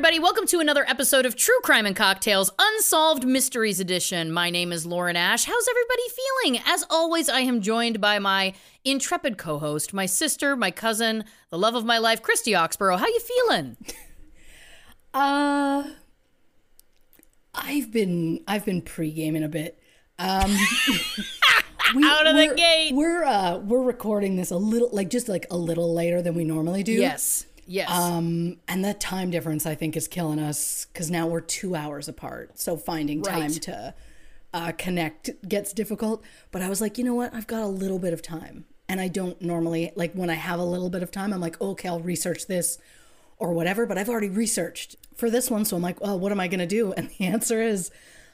Everybody? Welcome to another episode of True Crime and Cocktails Unsolved Mysteries Edition. My name is Lauren Ash. How's everybody feeling? As always, I am joined by my intrepid co host, my sister, my cousin, the love of my life, Christy Oxborough. How you feeling? Uh I've been I've been pre-gaming a bit. Um we, Out of the gate. We're uh we're recording this a little like just like a little later than we normally do. Yes. Yes. Um and that time difference I think is killing us cuz now we're 2 hours apart. So finding time to uh connect gets difficult, but I was like, "You know what? I've got a little bit of time." And I don't normally like when I have a little bit of time, I'm like, "Okay, I'll research this or whatever, but I've already researched for this one. So I'm like, well, what am I going to do? And the answer is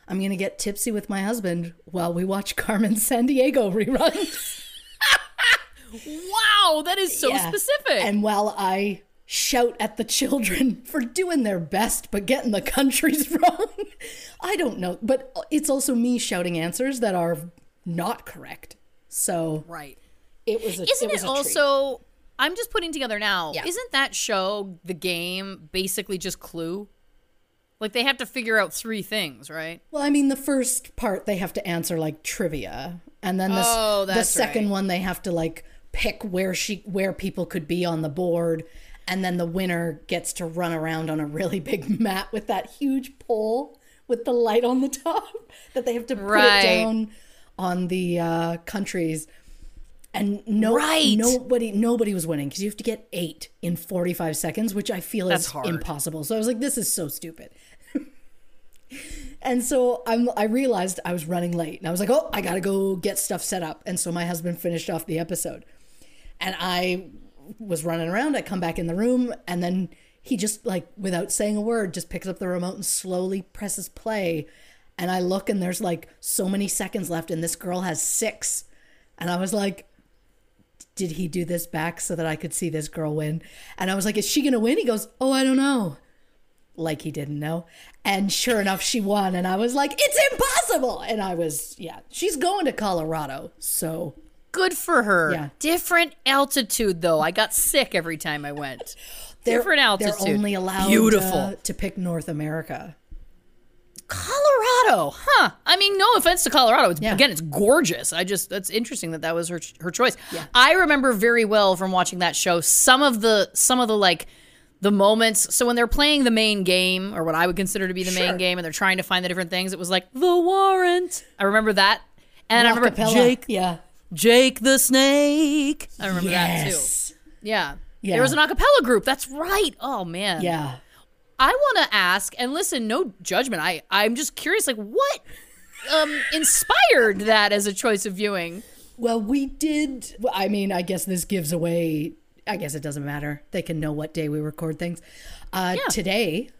I'm going to get tipsy with my husband while we watch Carmen Sandiego reruns. wow, that is so Yeah. specific. And while I shout at the children for doing their best but getting the countries wrong. I don't know, but it's also me shouting answers that are not correct. So right. it was a, Isn't it, was it a treat. also? I'm just putting together now. Yeah. Isn't that show the game basically just Clue? Like they have to figure out three things, right? Well, I mean, the first part they have to answer like trivia, and then the, Oh, the second right. one they have to like pick where she where people could be on the board, and then the winner gets to run around on a really big mat with that huge pole with the light on the top that they have to put Right. it down on the uh, countries. And no, Right. nobody, nobody was winning because you have to get eight in forty-five seconds, which I feel That's is hard. impossible. So I was like, "This is so stupid." And so I'm I realized I was running late and I was like, "Oh, I got to go get stuff set up." And so my husband finished off the episode. And I was running around, I come back in the room and then he just like without saying a word just picks up the remote and slowly presses play. And I look and there's like so many seconds left and this girl has 6. And I was like, did he do this back so that I could see this girl win? And I was like, is she going to win? He goes, "Oh, I don't know." like he didn't know. And sure enough, she won. And I was like, it's impossible. And I was, yeah, she's going to Colorado. So Good for her. Yeah. Different altitude though. I got sick every time I went. they're, Different altitude. they're only allowed Beautiful. uh, to pick North America. Colorado, huh? I mean, no offense to Colorado. It's, Yeah. Again, it's gorgeous. I just that's interesting that that was her her choice. Yeah. I remember very well from watching that show some of the some of the like the moments. So when they're playing the main game or what I would consider to be the main game, and they're trying to find the different things, it was like the warrant. I remember that, and I remember. Jake Yeah. Jake the Snake. I remember Yes. that too. Yeah. Yeah. There was an a cappella group. That's right. Oh man. Yeah. I want to ask, and listen, no judgment. I I'm just curious, like what um inspired that as a choice of viewing? Well, we did. I mean, I guess this gives away I guess it doesn't matter. They can know what day we record things. Uh, Today,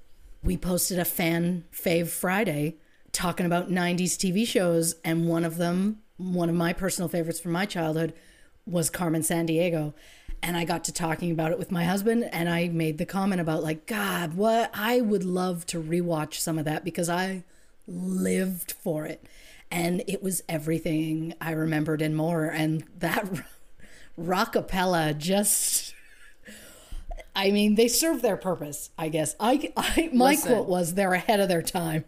we posted a fan fave Friday talking about 90s TV shows, and one of them, one of my personal favorites from my childhood, was Carmen Sandiego. And I got to talking about it with my husband, and I made the comment about, like, God, what I would love to rewatch some of that because I lived for it. And it was everything I remembered and more. And that rockapella just. I mean, they serve their purpose, I guess. I, I my Listen. quote was, "They're ahead of their time."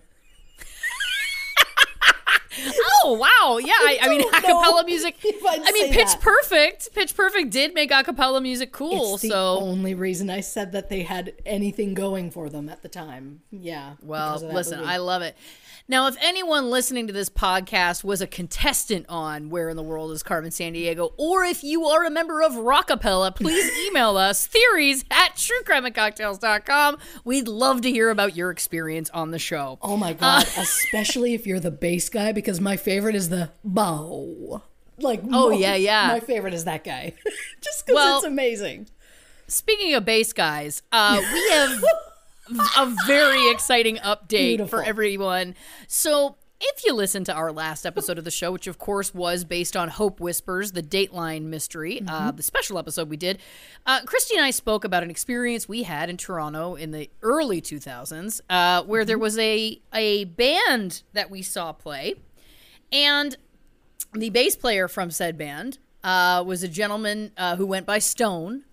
Oh wow, yeah. I, I mean, don't acapella music. I'd mean, Pitch that. Perfect. Pitch Perfect did make acapella music cool. It's the so only reason I said that they had anything going for them at the time. Yeah. Well, because of that listen, movie. I love it. Now, if anyone listening to this podcast was a contestant on Where in the World is Carmen Sandiego, or if you are a member of Rockapella, please email us theories at truecrimeandcocktails.com. We'd love to hear about your experience on the show. Oh my god! Especially if you're the bass guy, because my favorite is the bow. Like, Oh, yeah, yeah. My favorite is that guy, just because Well- it's amazing. Speaking of bass guys, uh, we have a very exciting update Beautiful. for everyone. So, if you listen to our last episode of the show, which of course was based on Hope Whispers, the Dateline mystery, uh, the special episode we did, uh, Christy and I spoke about an experience we had in Toronto in the early 2000s, uh, where there was a a band that we saw play, and the bass player from said band uh, was a gentleman uh, who went by Stone.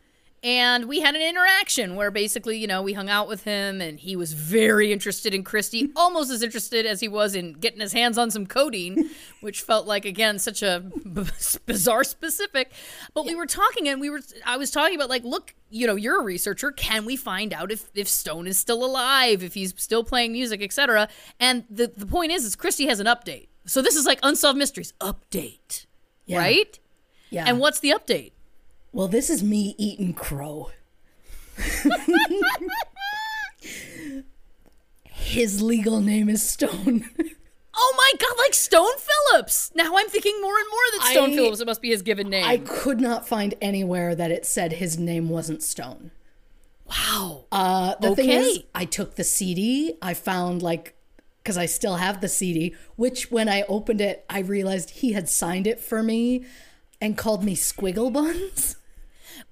And we had an interaction where basically, you know, we hung out with him and he was very interested in Christy, almost as interested as he was in getting his hands on some codeine, which felt like, again, such a b- bizarre specific. But we were talking and we were, I was talking about, like, look, you know, you're a researcher. Can we find out if, if Stone is still alive, if he's still playing music, etc.? And the, the point is, is Christy has an update. So this is like Unsolved Mysteries update, Yeah. right? Yeah. And what's the update? Well, this is me eating crow. His legal name is Stone. Oh my god, like Stone Phillips. Now I'm thinking more and more that Stone I- Phillips it must be his given name. I could not find anywhere that it said his name wasn't Stone. wow. Uh, the thing is, Okay. I took the CD. I found like, because I still have the CD, which when I opened it, I realized he had signed it for me and called me Squiggle Buns.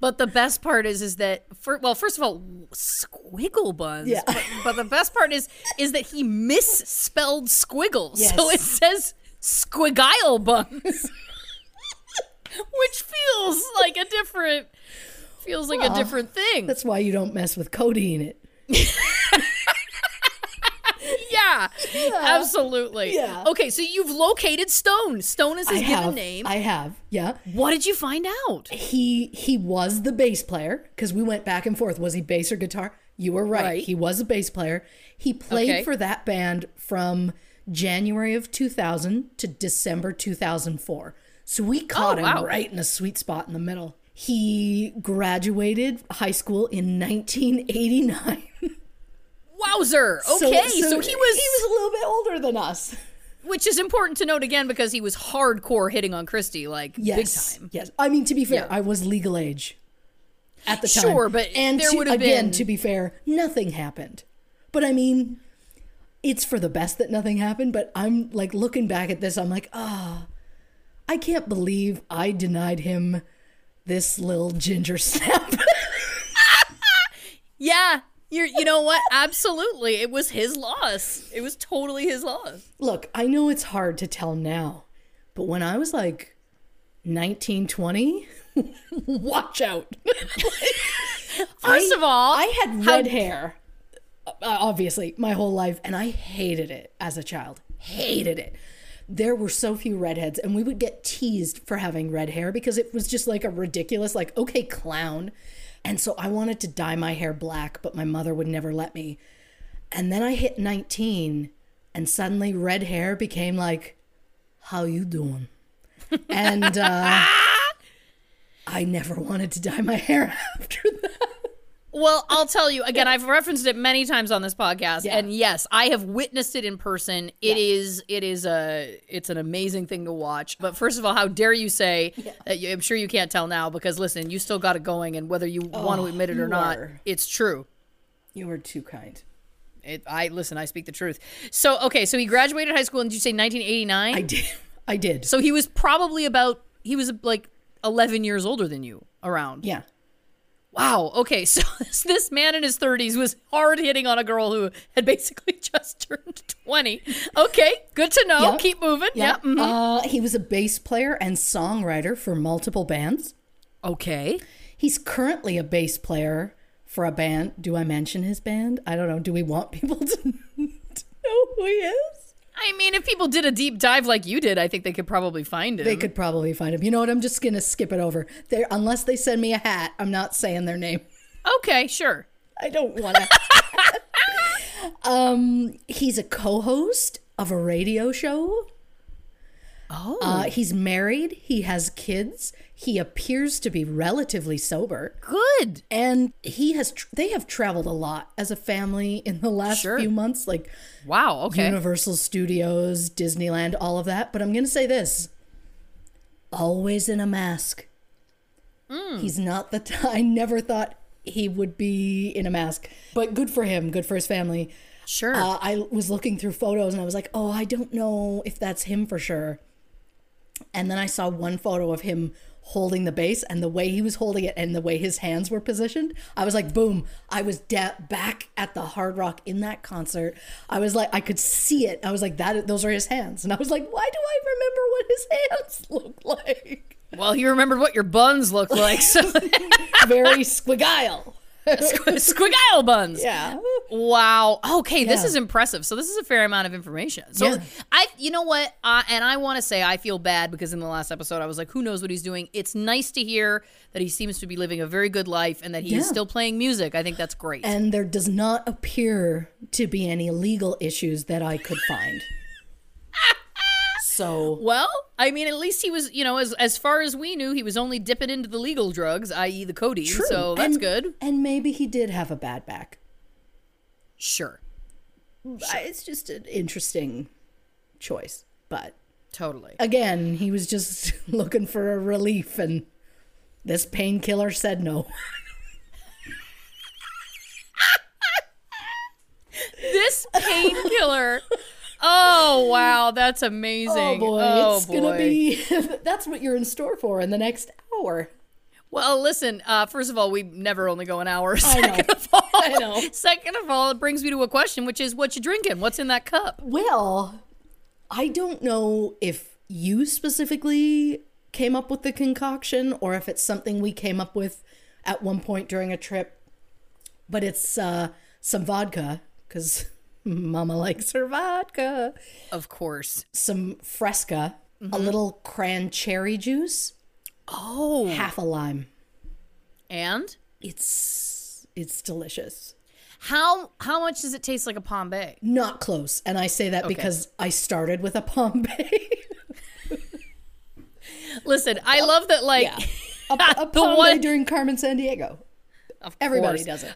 but the best part is is that for, well, first of all, squiggle buns. Yeah. But, but the best part is is that he misspelled squiggle. So it says squigile buns. Which feels like a different feels like a different thing. That's why you don't mess with codeine. Yeah, absolutely. Yeah. Okay, so you've located Stone. Stone is his I given have. name. I have. Yeah. what did you find out? He he was the bass player because we went back and forth. Was he bass or guitar? You were right. Right. He was a bass player. He played Okay. for that band from January of 2000 to December 2004. So we oh, caught him Oh, wow. right in a sweet spot in the middle. He graduated high school in 1989. Wowzer. Okay, so, so he was, he was a little bit older than us. which is important to note again because he was hardcore hitting on Christie, like Yes. big time. Yes. I mean, to be fair, Yeah. I was legal age at the time. Sure, but and there to- would have again, been- to be fair, nothing happened. But I mean, it's for the best that nothing happened. But I'm like looking back at this, I'm like, ah, I can't believe I denied him this little ginger snap. Yeah, you're. You know what? Absolutely, it was his loss. It was totally his loss. Look, I know it's hard to tell now, but when I was like 19, 20, watch out. First I- of all, I had how- red hair, uh, obviously, my whole life, and I hated it as a child. Hated it. There were so few redheads, and we would get teased for having red hair because it was just like a ridiculous, like, okay, clown. And so I wanted to dye my hair black, but my mother would never let me. And then I hit 19, and suddenly red hair became like, how you doing? And uh, I never wanted to dye my hair after that. Well, I'll tell you again. I've referenced it many times on this podcast, Yeah. and yes, I have witnessed it in person. It is, it is a, it's an amazing thing to watch. But first of all, how dare you say that? You, I'm sure you can't tell now because listen, you still got it going, and whether you want to oh, admit it or not, are. it's true. You were too kind. It, I listen. I speak the truth. So okay, so he graduated high school and did you say 1989? I did. I did. So he was probably about he was like 11 years older than you around. yeah. Wow. Okay. So this, man in his 30s was hard hitting on a girl who had basically just turned 20. Okay. Good to know. Yeah. Keep moving. Yeah. mhm. Uh, he was a bass player and songwriter for multiple bands. Okay. He's currently a bass player for a band. Do I mention his band? I don't know. Do we want people to know who he is? I mean, if people did a deep dive like you did, I think they could probably find him. They could probably find him. You know what? I'm just gonna skip it over. They unless they send me a hat, I'm not saying their name. Okay. Sure. I don't want to. um, he's a co-host of a radio show. Oh. Uh, he's married. He has kids. He appears to be relatively sober, good. and he has. Tr- they have traveled a lot as a family in the last Sure. few months, like Wow. Okay. Universal Studios, Disneyland, all of that. But I'm going to say this: always in a mask. Hmm. He's not the. T- I never thought he would be in a mask, but good for him. Good for his family. sure. Uh, I was looking through photos and I was like, oh, I don't know if that's him for sure. And then I saw one photo of him holding the bass and the way he was holding it and the way his hands were positioned. I was like, boom. I was da- back at the Hard Rock in that concert. I was like, I could see it. I was like, that. those are his hands. And I was like, why do I remember what his hands look like? well, you remembered what your buns looked like. So Very squigile. squiggle buns. Yeah. Wow. Okay, this Yeah. is impressive. So this is a fair amount of information. So Yeah. I, you know what, uh, and I want to say I feel bad because in the last episode I was like, who knows what he's doing. It's nice to hear that he seems to be living a very good life and that he is Yeah. still playing music. I think that's great. And there does not appear to be any legal issues that I could find. So well, I mean, at least he was, you know, as as far as we knew, he was only dipping into the legal drugs, i.e., the codeine. True. So that's And- good. And maybe he did have a bad back. Sure, I- It's just an interesting choice. But totally. again, he was just looking for a relief, and this painkiller said no. this painkiller. Oh wow, that's amazing. Oh boy, Oh, it's gonna be. that's what you're in store for in the next hour. Well, listen. Uh, first of all, we never only go an hour. I Second know. of all, I know. Second of all, it brings me to a question, which is, what you drinking? What's in that cup? Well, I don't know if you specifically came up with the concoction or if it's something we came up with at one point during a trip, but it's uh, some vodka because Mama likes her vodka. Of course. Some Fresca, a little cran cherry juice, Oh, half a lime. and It's it's delicious. how how much does it taste like a Bay? Not close, and I say that because I started with a Bay. Listen, I love that. Like, a, a The one- during Carmen Sandiego. Everybody course. does it.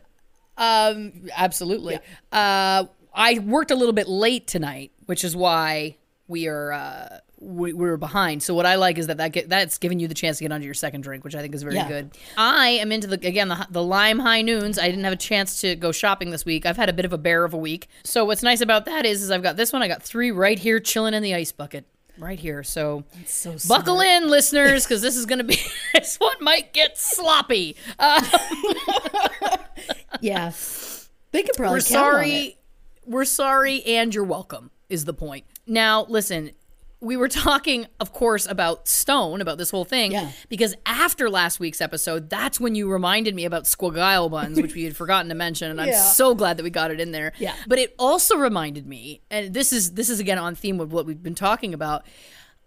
Um, absolutely. Uh, I worked a little bit late tonight, which is why we are uh, we, we were behind. So what I like is that that get, that's giving you the chance to get onto your second drink, which I think is very Yeah. good. I am into the again the, the lime high noons. I didn't have a chance to go shopping this week. I've had a bit of a bear of a week. So what's nice about that is, is I've got this one. I got three right here, chilling in the ice bucket. Right here, so So buckle in, listeners, because this is going to be this one might get sloppy. Uh, Yeah. They could probably we're count on it. sorry we're sorry and you're welcome is the point now listen we were talking of course about stone about this whole thing Yeah. because after last week's episode that's when you reminded me about squagile buns which we had forgotten to mention and i'm so glad that we got it in there Yeah. but it also reminded me and this is this is again on theme with what we've been talking about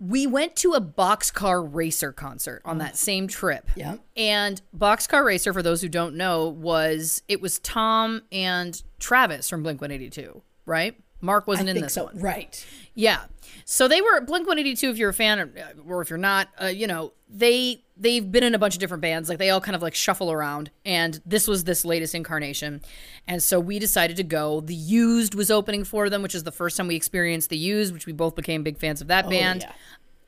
we went to a boxcar racer concert on that same trip Yeah. and Boxcar Racer, for those who don't know, was it was Tom and Travis from Blink 182, right? Mark wasn't I in this so. one. Right. Yeah. So they were Blink 182 if you're a fan or, or if you're not, uh, you know, they they've been in a bunch of different bands. Like they all kind of like shuffle around and this was this latest incarnation. And so we decided to go. The Used was opening for them, which is the first time we experienced The Used, which we both became big fans of that band. yeah.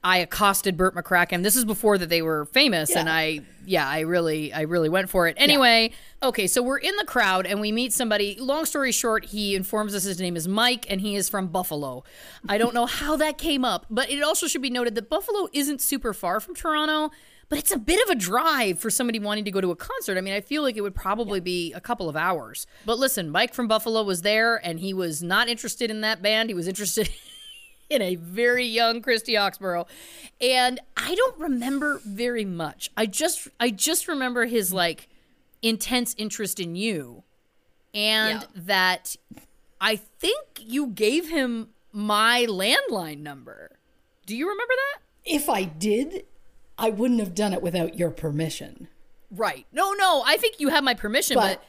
I accosted Bert McCracken. This is before that they were famous, and I, yeah, I really, I really went for it. Anyway, okay, so we're in the crowd and we meet somebody. Long story short, he informs us his name is Mike, and he is from Buffalo. I don't know how that came up, but it also should be noted that Buffalo isn't super far from Toronto. But it's a bit of a drive for somebody wanting to go to a concert. I mean, I feel like it would probably be a couple of hours. But listen, Mike from Buffalo was there, and he was not interested in that band. He was interested in a very young Christy Oxborough. And I don't remember very much. I just I just remember his mm. like intense interest in you and Yeah. that I think you gave him my landline number. Do you remember that? If I did, I wouldn't have done it without your permission. Right. No, no, I think you have my permission, but, But-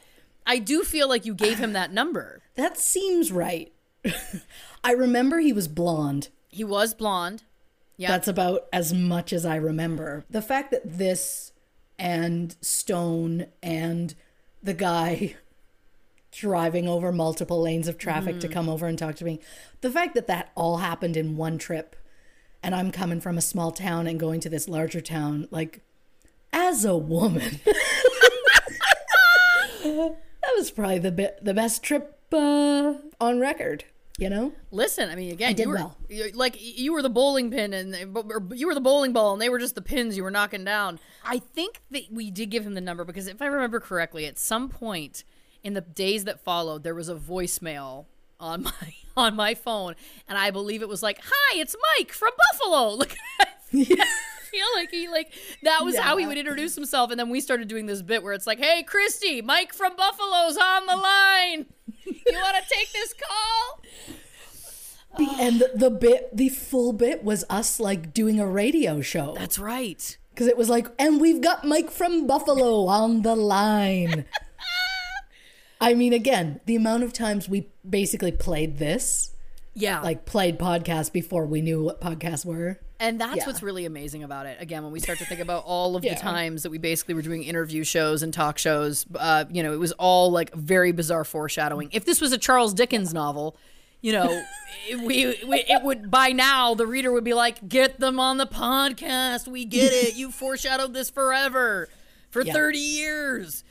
I do feel like you gave him that number. That seems right. I remember he was blonde. He was blonde. Yeah. That's about as much as I remember. The fact that this and Stone and the guy driving over multiple lanes of traffic to come over and talk to me, the fact that that all happened in one trip and I'm coming from a small town and going to this larger town, like, as a woman, that was probably the be- the best trip uh, on record. You know, Listen, I mean, again, did you were well. you- like you were the bowling pin, and or you were the bowling ball, and they were just the pins you were knocking down. I think that we did give him the number because if I remember correctly, at some point in the days that followed, there was a voicemail on my on my phone, and I believe it was like, "Hi, it's Mike from Buffalo." Look. I feel like he like that was how he would introduce himself, and then we started doing this bit where it's like, "Hey, Christy, Mike from Buffalo's on the line. You want to take this call?" the, and the, the bit, the full bit was us like doing a radio show. That's right. Because it was like, and we've got Mike from Buffalo on the line. I mean, again, the amount of times we basically played this, Yeah. like played podcasts before we knew what podcasts were. and that's yeah. what's really amazing about it. Again, when we start to think about all of Yeah. the times that we basically were doing interview shows and talk shows, uh, you know, it was all like very bizarre foreshadowing. If this was a Charles Dickens novel, you know, it, we, we it would by now the reader would be like, "Get them on the podcast. We get it. You foreshadowed this forever for Yeah. 30 years."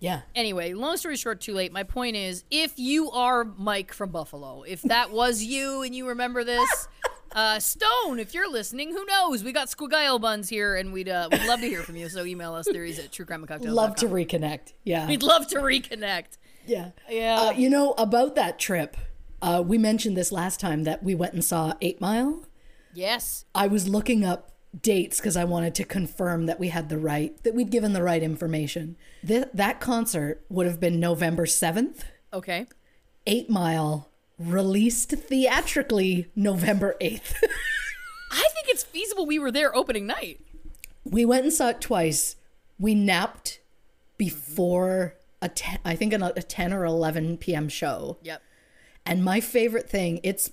Yeah. Anyway, long story short, too late. My point is, if you are Mike from Buffalo, if that was you and you remember this, uh, Stone, if you're listening, who knows? We got squiggle buns here, and we'd uh, we'd love to hear from you. So email us theories at truecrimeandcocktails. Love to reconnect. Yeah. We'd love to reconnect. Yeah. Yeah. Uh, you know, about that trip, uh, we mentioned this last time that we went and saw Eight Mile. Yes. I was looking up dates because I wanted to confirm that we had the right, that we'd given the right information. Th- that concert would have been November 7th. Okay. Eight Mile released theatrically November 8th. I think it's feasible we were there opening night. we went and saw it twice. We napped before a ten, I think a, a 10 or 11 p.m. show. Yep. And my favorite thing, it's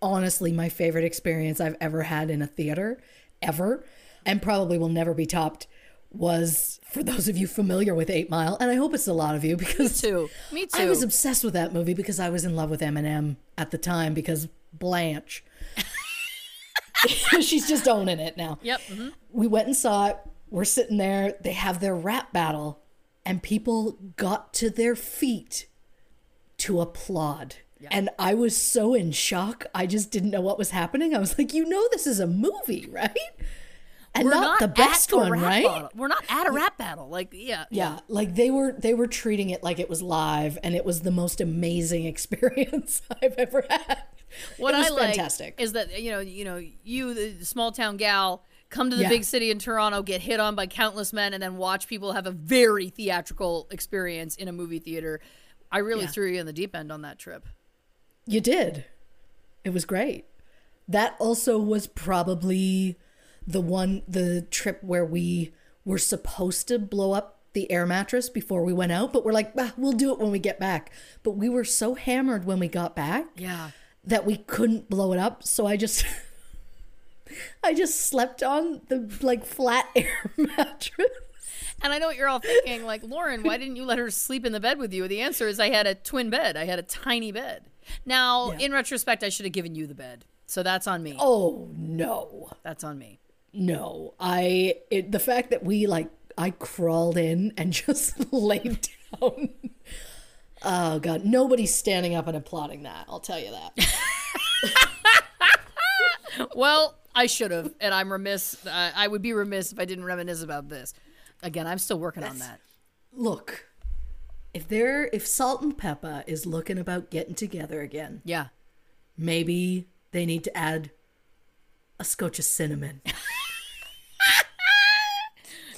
honestly my favorite experience I've ever had in a theater, ever, and probably will never be topped, was for those of you familiar with Eight Mile, and I hope it's a lot of you because Too. Me too. I was obsessed with that movie because I was in love with Eminem at the time because Blanche. She's just owning it now. Yep. mhm. We went and saw it. We're sitting there. They have their rap battle, and people got to their feet to applaud. And I was so in shock. I just didn't know what was happening. I was like, you know, this is a movie, right? And We're not, the best one, right? battle. We're not at a rap battle. Like, yeah. Yeah, like they were they were treating it like it was live, and it was the most amazing experience I've ever had. What I like fantastic. is that you know, you know, you the small town gal come to the Yeah. big city in Toronto, get hit on by countless men, and then watch people have a very theatrical experience in a movie theater. I really Yeah. threw you in the deep end on that trip. You did. It was great. That also was probably the one the trip where we were supposed to blow up the air mattress before we went out, but we're like, ah, we'll do it when we get back. But we were so hammered when we got back. Yeah. that we couldn't blow it up, so I just I just slept on the like flat air mattress. And I know what you're all thinking, like, Lauren, why didn't you let her sleep in the bed with you? The answer is I had a twin bed. I had a tiny bed. Now, in retrospect, I should have given you the bed. So that's on me. Oh no. That's on me. No. I it, the fact that we like I crawled in and just laid down. Oh god, nobody's standing up and applauding that. I'll tell you that. Well, I should have, and I'm remiss. Uh, I would be remiss if I didn't reminisce about this. Again, I'm still working on that. Look, if they're if Salt-N-Pepa is looking about getting together again, Yeah. maybe they need to add a scotch of cinnamon.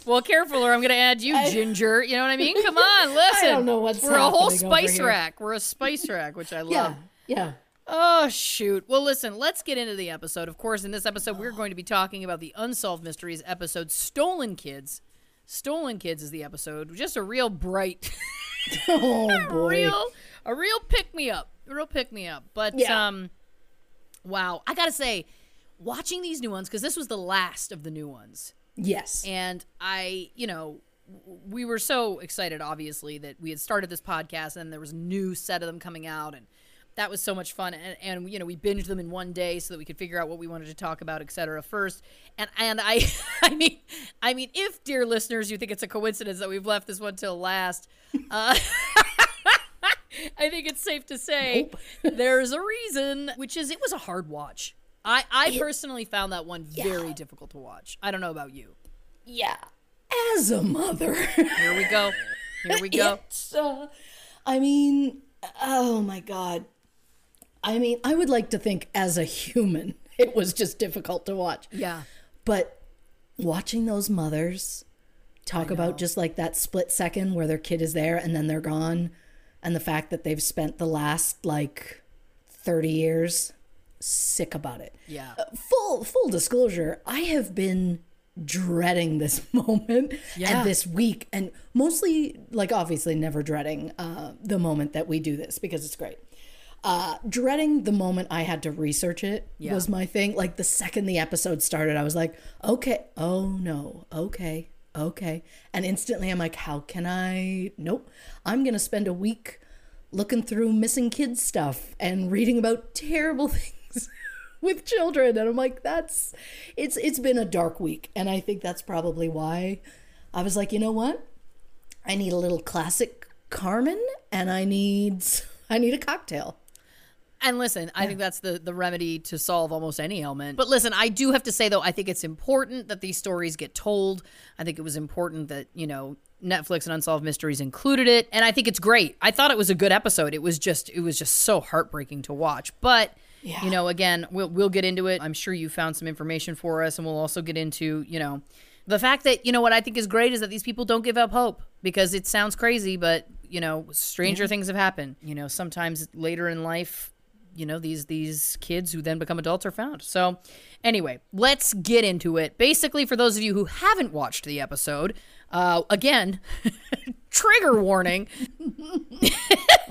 Well, careful, or I'm going to add you, Ginger. You know what I mean? Come on, listen. I don't know what's We're a whole spice rack. We're a spice rack, which I love. yeah, yeah. Oh, shoot. Well, listen, let's get into the episode. Of course, in this episode, we're going to be talking about the Unsolved Mysteries episode, Stolen Kids. Stolen Kids is the episode. Just a real bright, Oh boy. real, a real pick me up. A real pick me up. But, Yeah. um, wow. I got to say, watching these new ones, because this was the last of the new ones. Yes. And I, you know, we were so excited, obviously, that we had started this podcast and there was a new set of them coming out. And that was so much fun. And, and you know, we binged them in one day so that we could figure out what we wanted to talk about, et cetera, first. And, and I, I mean, I mean, if, dear listeners, you think it's a coincidence that we've left this one till last, uh, I think it's safe to say there's a reason, which is it was a hard watch. I, I personally found that one very difficult to watch. I don't know about you. yeah. As a mother. Here we go. Here we go. Uh, I mean, oh my God. I mean, I would like to think as a human, it was just difficult to watch. Yeah. But watching those mothers talk about just like that split second where their kid is there and then they're gone, and the fact that they've spent the last like 30 years sick about it. Yeah. Uh, full full disclosure, I have been dreading this moment Yeah. and this week and mostly like obviously never dreading uh, the moment that we do this because it's great uh, dreading the moment I had to research it Yeah. was my thing. Like the second the episode started, I was like, okay, oh no, okay, okay. And instantly I'm like, how can I? Nope. I'm going to spend a week looking through missing kids stuff and reading about terrible things with children. And I'm like, that's, it's, it's been a dark week. And I think that's probably why I was like, you know what? I need a little classic Carmen and I need, I need a cocktail. And listen, I think that's the the remedy to solve almost any ailment. But listen, I do have to say though, I think it's important that these stories get told. I think it was important that, you know, Netflix and Unsolved Mysteries included it, and I think it's great. I thought it was a good episode. It was just it was just so heartbreaking to watch. But you know, again, we'll we'll get into it. I'm sure you found some information for us and we'll also get into, you know, the fact that, you know, what I think is great is that these people don't give up hope because it sounds crazy, but, you know, stranger things have happened. You know, sometimes later in life, you know these these kids who then become adults are found. So anyway let's get into it. Basically for those of you who haven't watched the episode uh, again trigger warning.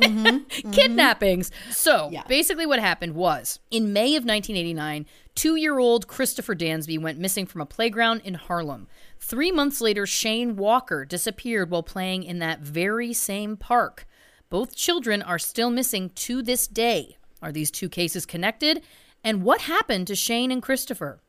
Kidnappings. So basically what happened was in may of 1989 two-year-old christopher dansby went missing from a playground in harlem. Three months later shane walker disappeared while playing in that very same park. Both children are still missing to this day. Are these two cases connected? And what happened to Shane and Christopher?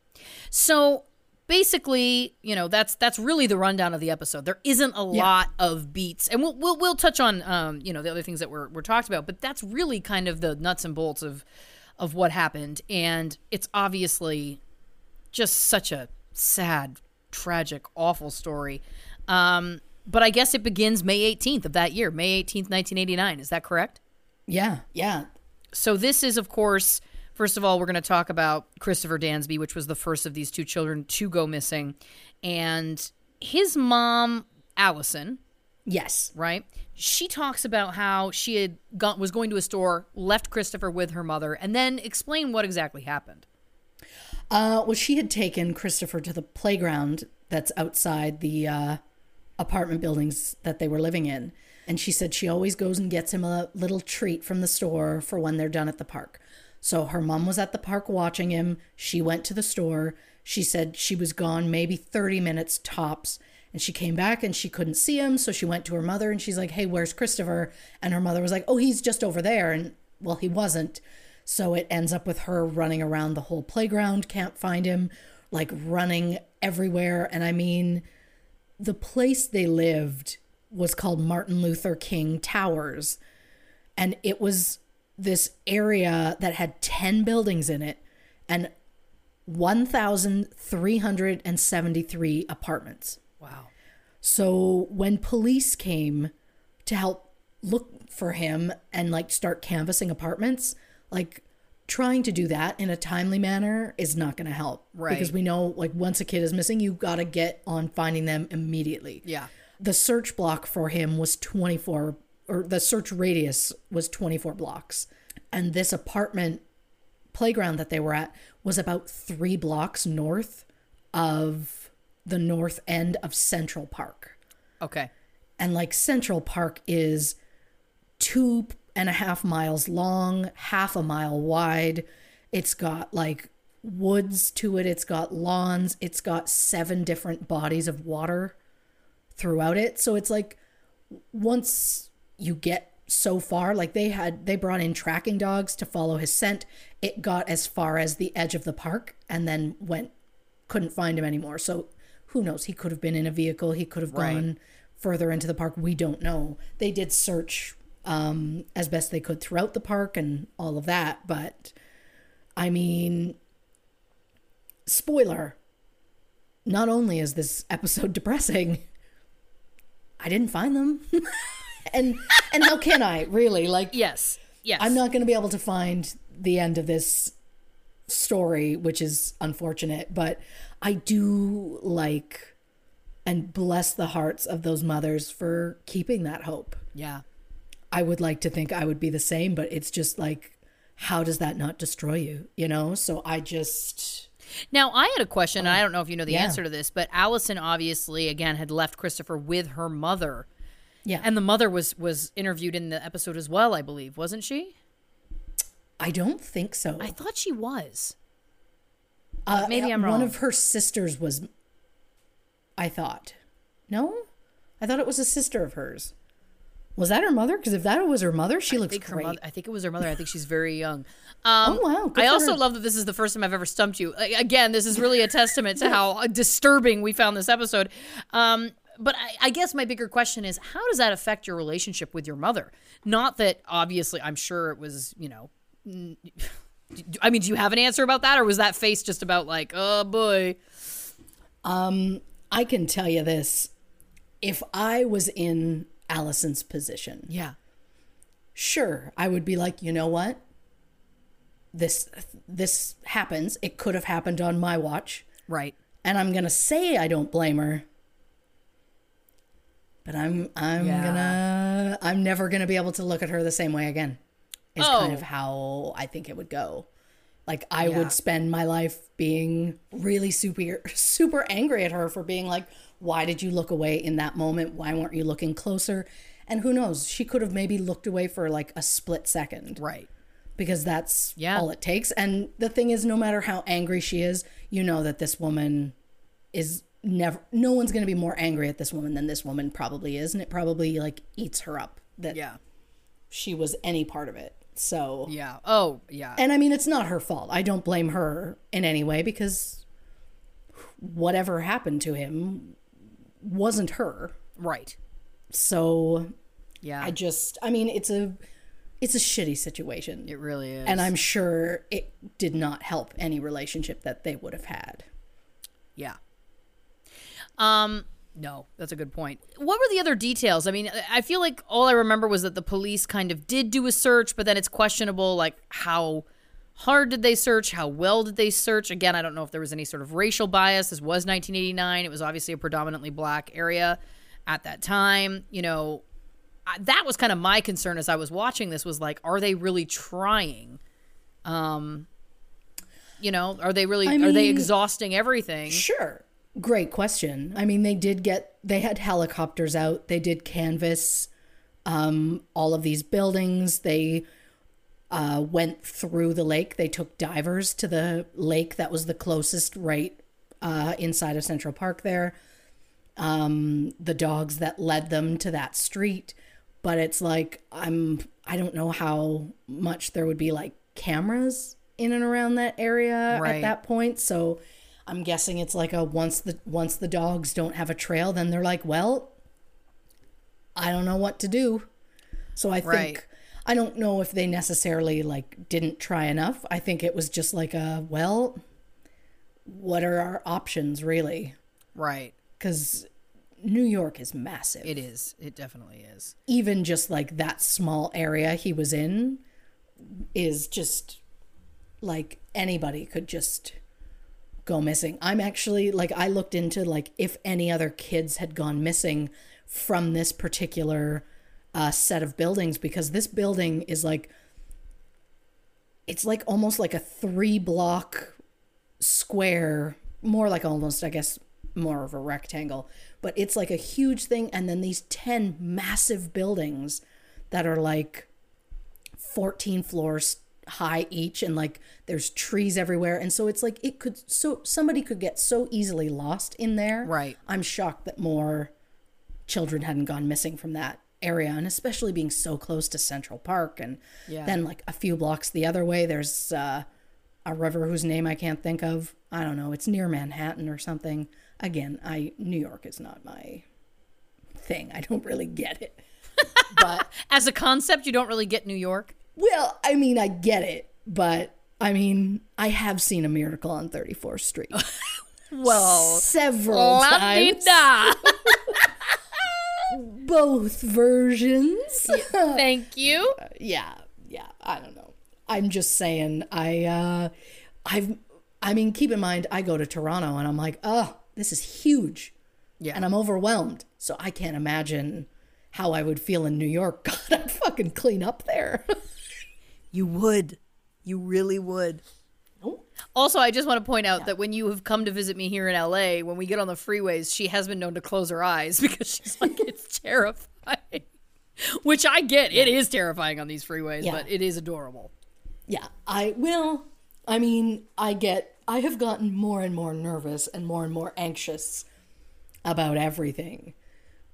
So basically, you know, that's that's really the rundown of the episode. There isn't a lot of beats, and we'll we'll, we'll touch on um, you know the other things that were were talked about, but that's really kind of the nuts and bolts of of what happened, and it's obviously just such a sad, tragic, awful story. Um, but I guess it begins May 18th of that year, May 18th, 1989. Is that correct? Yeah, yeah. So this is, of course, first of all, we're going to talk about Christopher Dansby, which was the first of these two children to go missing, and his mom, Allison, Yes. right? She talks about how she had gone, was going to a store, left Christopher with her mother, and then explain what exactly happened. Uh, well, she had taken Christopher to the playground that's outside the uh, apartment buildings that they were living in. And she said she always goes and gets him a little treat from the store for when they're done at the park. So her mom was at the park watching him. She went to the store. She said she was gone maybe 30 minutes tops. And she came back and she couldn't see him. So she went to her mother and she's like, Hey, where's Christopher? And her mother was like, Oh, he's just over there. And well, he wasn't. So it ends up with her running around the whole playground, can't find him, like running everywhere. And I mean, the place they lived was called Martin Luther King Towers. And it was this area that had 10 buildings in it and 1,373 apartments. Wow. So when police came to help look for him and like start canvassing apartments, like trying to do that in a timely manner is not going to help. Right. Because we know like once a kid is missing, you got to get on finding them immediately. Yeah. The search block for him was 24 or the search radius was 24 blocks. And this apartment playground that they were at was about 3 blocks north of the north end of Central Park Okay. and like Central Park is two and a half miles long, half a mile wide. It's got like woods to it, it's got lawns, it's got seven different bodies of water throughout it. So it's like once you get so far, like they had, they brought in tracking dogs to follow his scent. It got as far as the edge of the park and then went, couldn't find him anymore. So who knows? He could have been in a vehicle, he could have Right. gone further into the park. We don't know. They did search um, as best they could throughout the park and all of that. But I mean, spoiler not only is this episode depressing, I didn't find them. and and how can I really like Yes. Yes. I'm not going to be able to find the end of this story, which is unfortunate, but I do like and bless the hearts of those mothers for keeping that hope. Yeah. I would like to think I would be the same, but it's just like, how does that not destroy you? You know? So I just, Now, I had a question, and I don't know if you know the Yeah. answer to this, but Allison obviously again had left Christopher with her mother, yeah. and the mother was was interviewed in the episode as well, I believe, wasn't she? I don't think so. I thought she was. Uh, maybe I'm wrong. One of her sisters was, I thought. No? I thought it was a sister of hers. Was that her mother? Because if that was her mother, she I looks great. mother. I think it was her mother. I think she's very young. Um, Oh, wow. Good I also her. love that this is the first time I've ever stumped you. Again, this is really a testament to how disturbing we found this episode. Um, but I, I guess my bigger question is, how does that affect your relationship with your mother? Not that obviously, I'm sure it was, you know. I mean, do you have an answer about that, or was that face just about like, oh boy? I can tell you this. If I was in Allison's position, Yeah, sure, I would be like, you know what? This this happens. It could have happened on my watch. right. And I'm gonna say I don't blame her. But I'm I'm Yeah. gonna I'm never gonna be able to look at her the same way again. Is kind Oh. of how I think it would go. Like I Yeah. would spend my life being really super super angry at her for being like, why did you look away in that moment? Why weren't you looking closer? And who knows? She could have maybe looked away for like a split second Right. because that's Yeah. all it takes. And the thing is, no matter how angry she is, you know that this woman is never, no one's going to be more angry at this woman than this woman probably is. And it probably like eats her up that Yeah. she was any part of it. So, Yeah. Oh, yeah. and I mean, it's not her fault. I don't blame her in any way because whatever happened to him wasn't her. right. So Yeah. I just, I mean, it's a, it's a shitty situation. it really is. And I'm sure it did not help any relationship that they would have had. Yeah. Um, no, that's a good point. What were the other details? I mean, I feel like all I remember was that the police kind of did do a search, but then it's questionable, like how hard did they search? How well did they search? Again, I don't know if there was any sort of racial bias. This was 1989. It was obviously a predominantly black area at that time. You know, I- that was kind of my concern as I was watching this was like, are they really trying? Um, you know, are they really, I are they exhausting everything? Sure. Great question. I mean, they did get, they had helicopters out, they did canvas um, all of these buildings. They, uh, went through the lake. They took divers to the lake that was the closest right uh, inside of Central Park there. Um, the dogs that led them to that street. But it's like, I'm, I don't know how much there would be like cameras in and around that area Right. at that point. So I'm guessing it's like a once the once the dogs don't have a trail, then they're like, well, I don't know what to do. So I think Right. I don't know if they necessarily like didn't try enough. I think it was just like a well, what are our options really? Right. Cuz New York is massive. It is. It definitely is. Even just like that small area he was in is just like anybody could just go missing. I'm actually like I looked into like if any other kids had gone missing from this particular uh, set of buildings because this building is like it's like almost like a three block square, more like almost I guess more of a rectangle, but it's like a huge thing and then these 10 massive buildings that are like 14 floors high each and like there's trees everywhere. And so it's like it could so somebody could get so easily lost in there. Right. i'm shocked that more children hadn't gone missing from that area and especially being so close to central park and Yeah. then like a few blocks the other way there's uh, a river whose name i can't think of. I don't know. It's near manhattan or something. Again i new york is not my thing. I don't really get it. But As a concept, you don't really get New York. Well, I mean, I get it, but I mean, I have seen a miracle on 34th Street Well, several times, both versions. Thank you. yeah, yeah, I don't know. I'm just saying, I, uh, I've, I mean, keep in mind, I go to Toronto and I'm like, oh, this is huge. Yeah. And I'm overwhelmed. So I can't imagine how I would feel in New York. God, I'd fucking clean up there. You would. You really would. Also, I just want to point out that when you have come to visit me here in LA, when we get on the freeways, she has been known to close her eyes because she's like, it's terrifying. Which I get. It is terrifying on these freeways, Yeah. but it is adorable. Yeah, I will. I mean, I get. I have gotten more and more nervous and more and more anxious about everything.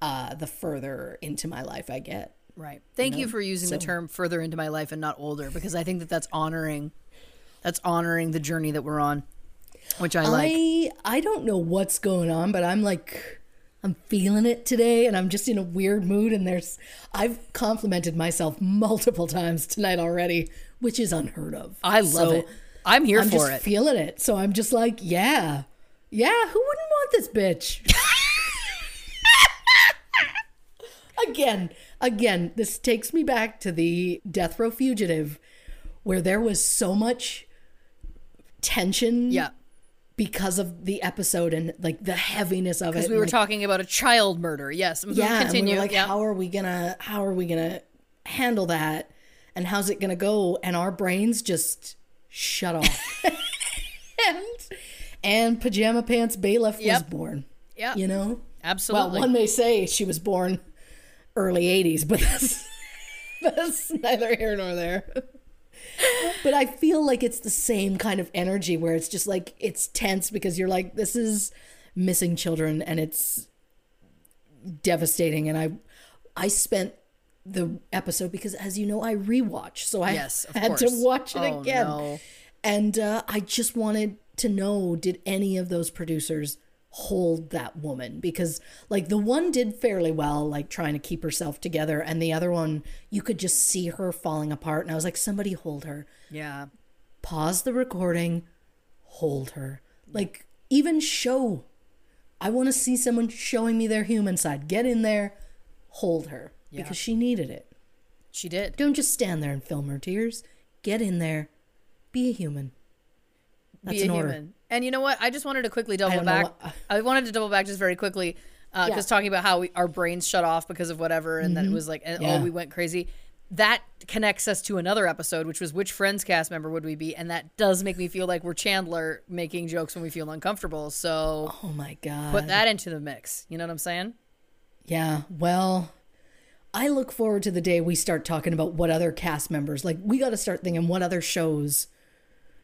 Uh, the further into my life I get. Right. Thank you for using the term further into my life and not older because I think that that's honoring that's honoring the journey that we're on, which I like. I I don't know what's going on, but I'm like I'm feeling it today and I'm just in a weird mood and there's I've complimented myself multiple times tonight already, which is unheard of. I love So it. I'm here I'm for just it. feeling it. So I'm just like, yeah. Yeah, who wouldn't want this bitch? again, again, this takes me back to the Death Row Fugitive where there was so much tension yeah. because of the episode and like the heaviness of it. Because we were like, talking about a child murder. Yes. Mhm. yeah, and we Continue. were like, yeah. how are we gonna how are we gonna handle that? And how's it gonna go? And our brains just shut off. and and pajama pants bailiff was born. Yeah. You know? Absolutely. Well, one may say she was born early '80s, but that's that's neither here nor there. but I feel like it's the same kind of energy where it's just like it's tense because you're like, this is missing children, and it's devastating. And I, I spent the episode because, as you know, I rewatch, so I Yes, had to watch it Oh, again. no. And uh, I just wanted to know did any of those producers hold that woman? Because, like, the one did fairly well, like trying to keep herself together, and the other one, you could just see her falling apart. And I was like, somebody hold her. yeah. Pause the recording, hold her. Like, even show. I want to see someone showing me their human side. Get in there, hold her. yeah. Because she needed it. She did. Don't just stand there and film her tears. Get in there. Be a human. That's be a an order. human. And you know what? I just wanted to quickly double don't back. I wanted to double back just very quickly because Yeah. talking about how we, our brains shut off because of whatever, and then it was like, and, Mm-hmm. Yeah. oh, we went crazy. That connects us to another episode, which was which Friends cast member would we be? And that does make me feel like we're Chandler making jokes when we feel uncomfortable. So Oh my god. put that into the mix. You know what I'm saying? Yeah. Well, I look forward to the day we start talking about what other cast members like. We got to start thinking what other shows,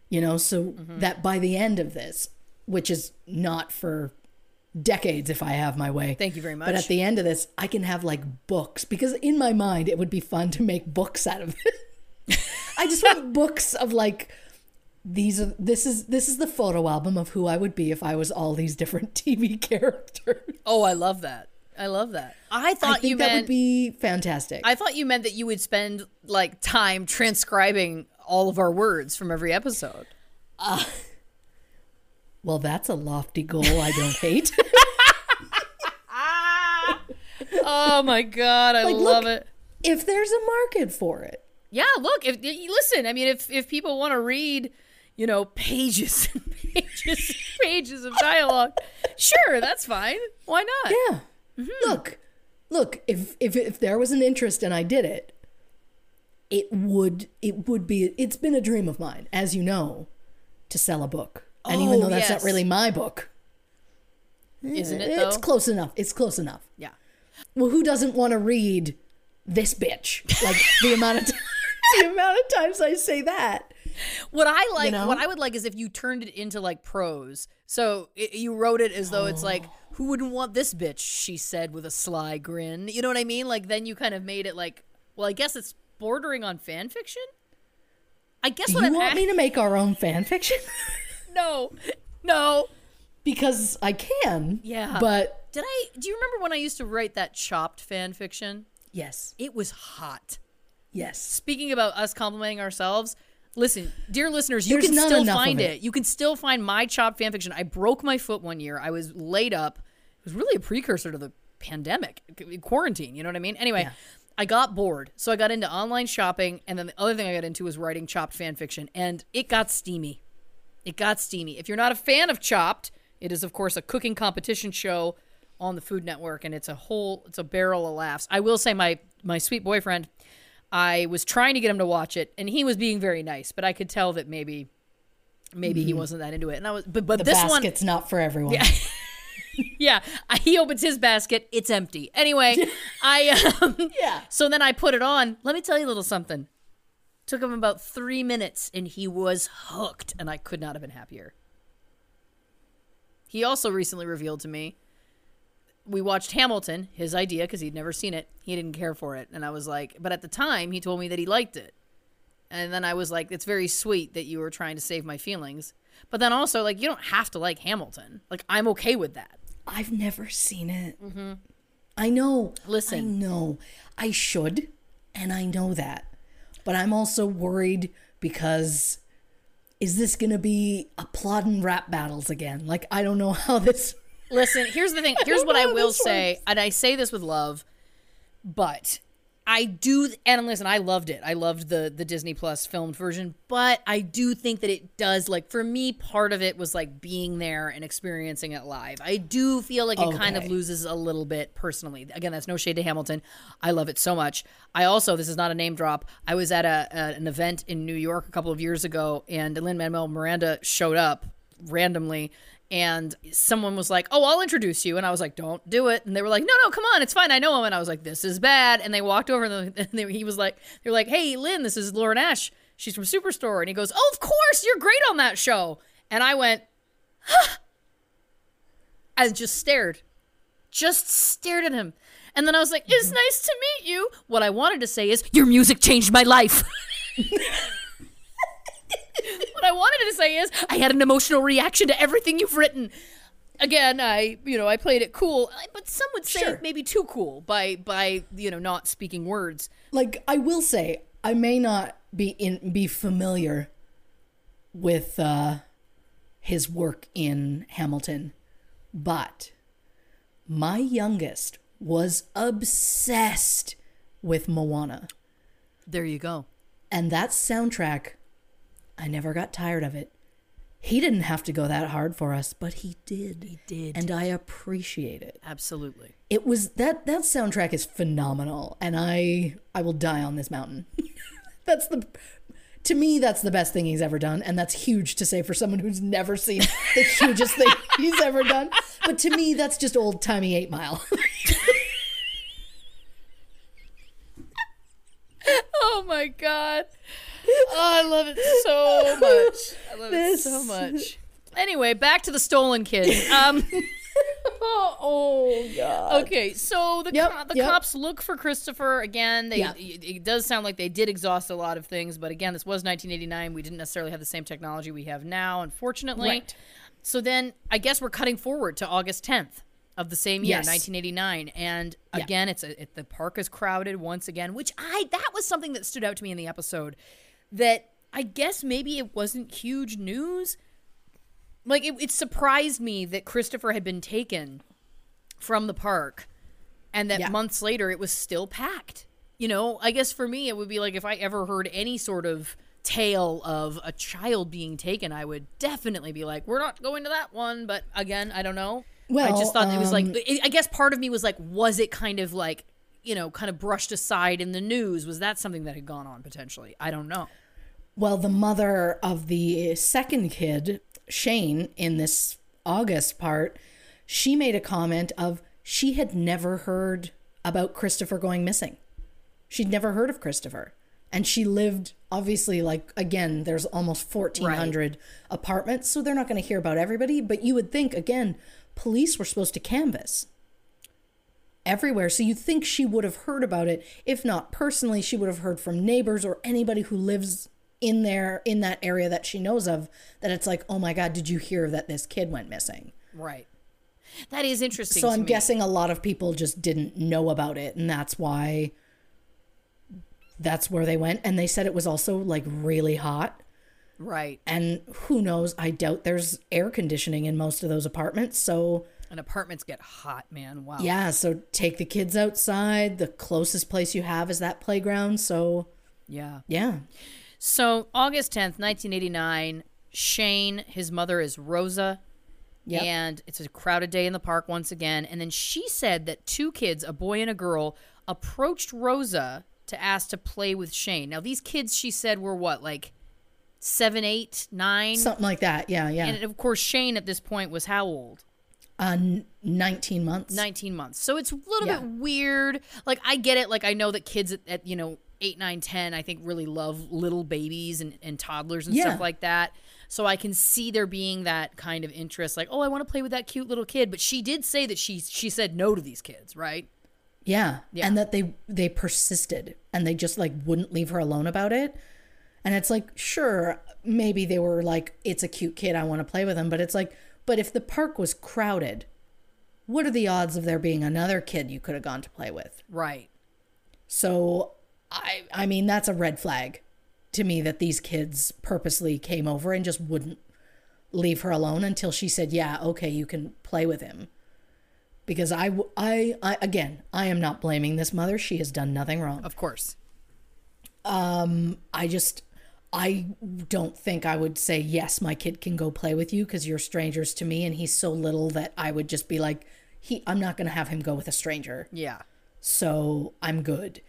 you know, so Mm-hmm. that by the end of this, which is not for decades if I have my way. Thank you very much. But at the end of this, I can have like books because in my mind it would be fun to make books out of it. I just want books of like these are this is this is the photo album of who I would be if I was all these different TV characters. Oh, I love that. I love that. I I thought think you that would be fantastic. I thought you meant that you would spend like time transcribing all of our words from every episode. well, that's a lofty goal I don't hate. Oh my god, I Like, love look- it. if there's a market for it. Yeah, look, if listen, I mean if if people want to read, you know, pages and pages and pages of dialogue, sure, that's fine. Why not? Yeah. Mm-hmm. Look, look. If if if there was an interest and I did it, it would it would be. It's been a dream of mine, as you know, to sell a book. And even Oh, though that's yes. not really my book, Isn't it though? it's close enough. It's close enough. yeah. Well, who doesn't want to read this bitch? Like the amount of t- the amount of times I say that. What I like, know? what I would like is if you turned it into like prose. So it, you wrote it as though it's like, oh. who wouldn't want this bitch? She said with a sly grin. You know what I mean? Like then you kind of made it like, well, I guess it's bordering on fan fiction. I guess Do what you I'm want at- me to make our own fan fiction? no, no. because I can. Yeah. But Did I? Do you remember when I used to write that chopped fan fiction? yes, It was hot. yes. Speaking about us complimenting ourselves, listen, dear listeners, you There's can still find it. it. You can still find my chopped fan fiction. I broke my foot one year. I was laid up. It was really a precursor to the pandemic, quarantine. You know what I mean? Anyway. I got bored, so I got into online shopping, and then the other thing I got into was writing chopped fan fiction, and it got steamy. It got steamy. If you're not a fan of Chopped, it is of course a cooking competition show on the Food Network, and it's a whole it's a barrel of laughs. I will say my my sweet boyfriend, I was trying to get him to watch it, and he was being very nice, but I could tell that maybe maybe he wasn't that into it. And I was but but Mm-hmm. The this one basket's not for everyone. yeah, I- he opens his basket, it's empty. Anyway, I um, Yeah. So then I put it on. Let me tell you a little something. Took him about three minutes, and he was hooked, and I could not have been happier. He also recently revealed to me we watched Hamilton, his idea, because he'd never seen it. He didn't care for it. And I was like, but at the time, he told me that he liked it. And then I was like, it's very sweet that you were trying to save my feelings. But then also, like, you don't have to like Hamilton. Like, I'm okay with that. I've never seen it. I know. Mm-hmm. Listen. I know. I should, and I know that. But I'm also worried because is this going to be a plot and rap battles again? Like, I don't know how this. Listen, here's the thing. Here's don't what I will say, and I say this with love, but I do. And listen, I loved it. I loved the the Disney Plus filmed version, but I do think that it does like for me. Part of it was like being there and experiencing it live. I do feel like it kind of loses a little bit personally. Again, that's no shade to Hamilton. I love it so much. I also this is not a name drop. I was at a, a an event in New York a couple of years ago, and Lin Manuel Miranda showed up randomly and someone was like, "Oh, I'll introduce you," and I was like, "Don't do it." And they were like, "No, no, come on, it's fine, I know him." And I was like, "This is bad." And they walked over, and, they, and they, he was like, "They were like, hey, Lin, this is Lauren Ash. She's from Superstore." And he goes, "Oh, of course, you're great on that show." And I went, "Huh," and just stared, just stared at him. And then I was like, "It's mm-hmm. nice to meet you." What I wanted to say is, "Your music changed my life." what I wanted to say is I had an emotional reaction to everything you've written. Again, I you know I played it cool, but some would say Sure. maybe too cool by by you know not speaking words. Like, I will say, I may not be in be familiar with uh, his work in Hamilton, but my youngest was obsessed with Moana. There you go. And that soundtrack, I never got tired of it. He didn't have to go that hard for us, but he did. He did. And I appreciate it. Absolutely. It was that that soundtrack is phenomenal and I I will die on this mountain. that's the to me that's the best thing he's ever done and that's huge to say for someone who's never seen the hugest thing he's ever done. But to me that's just old-timey 8 Mile. Oh my god. Oh, I love it so much. I love it so much. Anyway, back to the stolen kids. Um, oh god. okay, so the Yep, co- the yep. cops look for Christopher again. They Yeah. it, it does sound like they did exhaust a lot of things, but again, this was 1989. We didn't necessarily have the same technology we have now, unfortunately. Right. So then, I guess we're cutting forward to August 10th of the same year, Yes. 1989, and Yeah. again, it's a, it, the park is crowded once again, which I that was something that stood out to me in the episode. That I guess maybe it wasn't huge news. Like it, it surprised me that Christopher had been taken from the park, and that Yeah. months later it was still packed. You know, I guess for me it would be like if I ever heard any sort of tale of a child being taken, I would definitely be like, "We're not going to that one." But again, I don't know. Well, I just thought it was like um, I guess part of me was like, was it kind of like you know, kind of brushed aside in the news? Was that something that had gone on potentially? I don't know. Well, the mother of the second kid, Shane, in this August part, she made a comment of she had never heard about Christopher going missing. She'd never heard of Christopher. And she lived, obviously, like, again, there's almost 1,400 apartments, so they're not going to hear about everybody. But you would think, again, police were supposed to canvass everywhere. So you think she would have heard about it. If not personally, she would have heard from neighbors or anybody who lives in there in that area that she knows of that it's like, "Oh my god, did you hear that this kid went missing?" Right. That is interesting. So I'm me. guessing a lot of people just didn't know about it and that's why that's where they went and they said it was also like really hot Right. and who knows, I doubt there's air conditioning in most of those apartments, so And apartments get hot, man. Wow. yeah, so take the kids outside. The closest place you have is that playground. So, Yeah. yeah. So August 10th, 1989, Shane, his mother is Rosa. Yep. And it's a crowded day in the park once again. And then she said that two kids, a boy and a girl, approached Rosa to ask to play with Shane. Now, these kids, she said, were what, like seven, eight, nine? Something like that. Yeah, yeah. And of course, Shane at this point was how old? Uh, 19 months. 19 months. So it's a little Yeah. bit weird. Like, I get it. Like, I know that kids at, at you know, 8, 9, 10, I think really love little babies and, and toddlers and Yeah. stuff like that. So I can see there being that kind of interest. Like, oh, I want to play with that cute little kid. But she did say that she she said no to these kids, right? Yeah. Yeah. And that they they persisted and they just like wouldn't leave her alone about it. And it's like, sure, maybe they were like, it's a cute kid, I want to play with him. But it's like, but if the park was crowded, what are the odds of there being another kid you could have gone to play with? Right. So I I mean that's a red flag to me that these kids purposely came over and just wouldn't leave her alone until she said, "Yeah, okay, you can play with him." Because I I, I again, I am not blaming this mother. She has done nothing wrong. Of course. Um I just I don't think I would say, "Yes, my kid can go play with you" because you're strangers to me and he's so little that I would just be like, "He I'm not going to have him go with a stranger." Yeah. So, I'm good.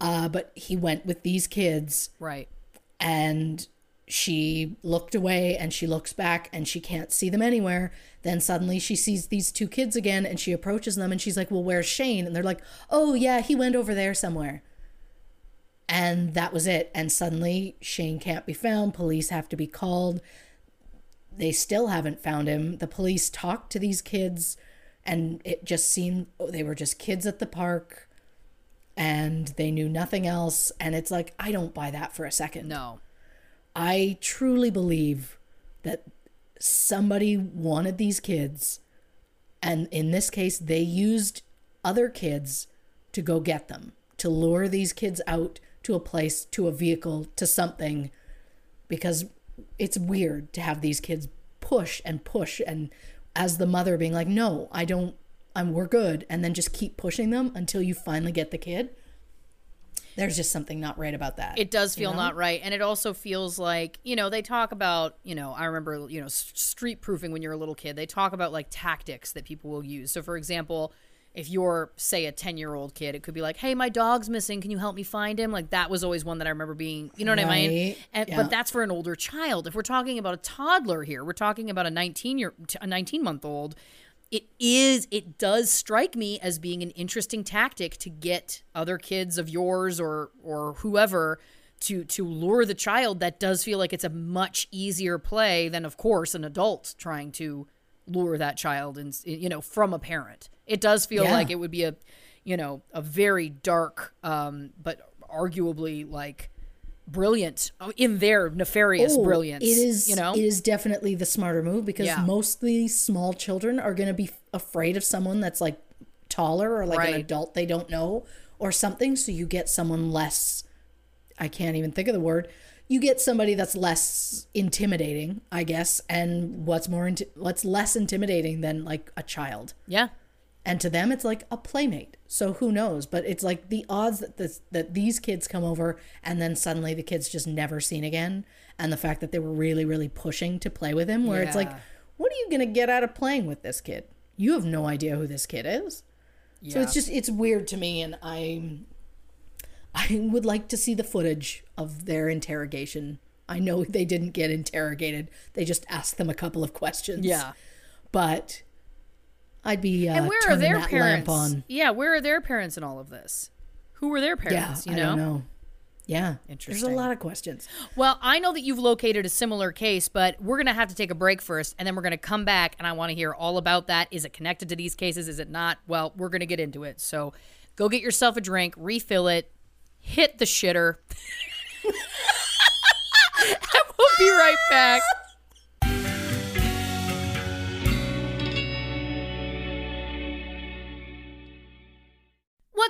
Uh, but he went with these kids Right. and she looked away and she looks back and she can't see them anywhere. Then suddenly she sees these two kids again and she approaches them and she's like, Well, where's Shane? And they're like, Oh, yeah, he went over there somewhere. And that was it. And suddenly Shane can't be found. Police have to be called. They still haven't found him. The police talked to these kids and it just seemed oh, they were just kids at the park and they knew nothing else. And it's like, I don't buy that for a second. No. I truly believe that somebody wanted these kids, and in this case, they used other kids to go get them, to lure these kids out to a place, to a vehicle, to something, because it's weird to have these kids push and push, and as the mother being like, "No, I don't. I'm we're good," and then just keep pushing them until you finally get the kid. There's just something not right about that. It does feel know? not right. And it also feels like, you know, they talk about, you know, I remember, you know, street proofing when you're a little kid. They talk about like tactics that people will use. So, for example, if you're, say, a 10 year old kid, it could be like, hey, my dog's missing. Can you help me find him? Like, that was always one that I remember being, you know what I mean? And, Yeah. But that's for an older child. If we're talking about a toddler here, we're talking about a 19 year, a 19 month old. It is, it does strike me as being an interesting tactic to get other kids of yours or, or whoever to to lure the child that does feel like it's a much easier play than of course an adult trying to lure that child and you know from a parent it does feel Yeah. like it would be a you know a very dark um but arguably like brilliant uh, in their nefarious Oh, brilliance It is, you know it is definitely the smarter move because Yeah. mostly small children are going to be afraid of someone that's like taller or like an adult they don't know or something. So you get someone less. I can't even think of the word. You get somebody that's less intimidating, I guess, and what's more, inti- what's less intimidating than like a child. yeah. And to them it's like a playmate. So who knows? But it's like the odds that this that these kids come over and then suddenly the kid's just never seen again. And the fact that they were really really pushing to play with him where it's like what are you going to get out of playing with this kid? You have no idea who this kid is. Yeah. so it's just it's weird to me and i i would like to see the footage of their interrogation i know they didn't get interrogated they just asked them a couple of questions yeah but I'd be uh, and where are their that parents lamp on. yeah where are their parents in all of this who were their Yeah, parents you I know don't know. Yeah, interesting. There's a lot of questions. Well, I know that you've located a similar case, but we're going to have to take a break first, and then we're going to come back, and I want to hear all about that. Is it connected to these cases? Is it not? Well, we're going to get into it. So go get yourself a drink, refill it, hit the shitter. we'll be right back.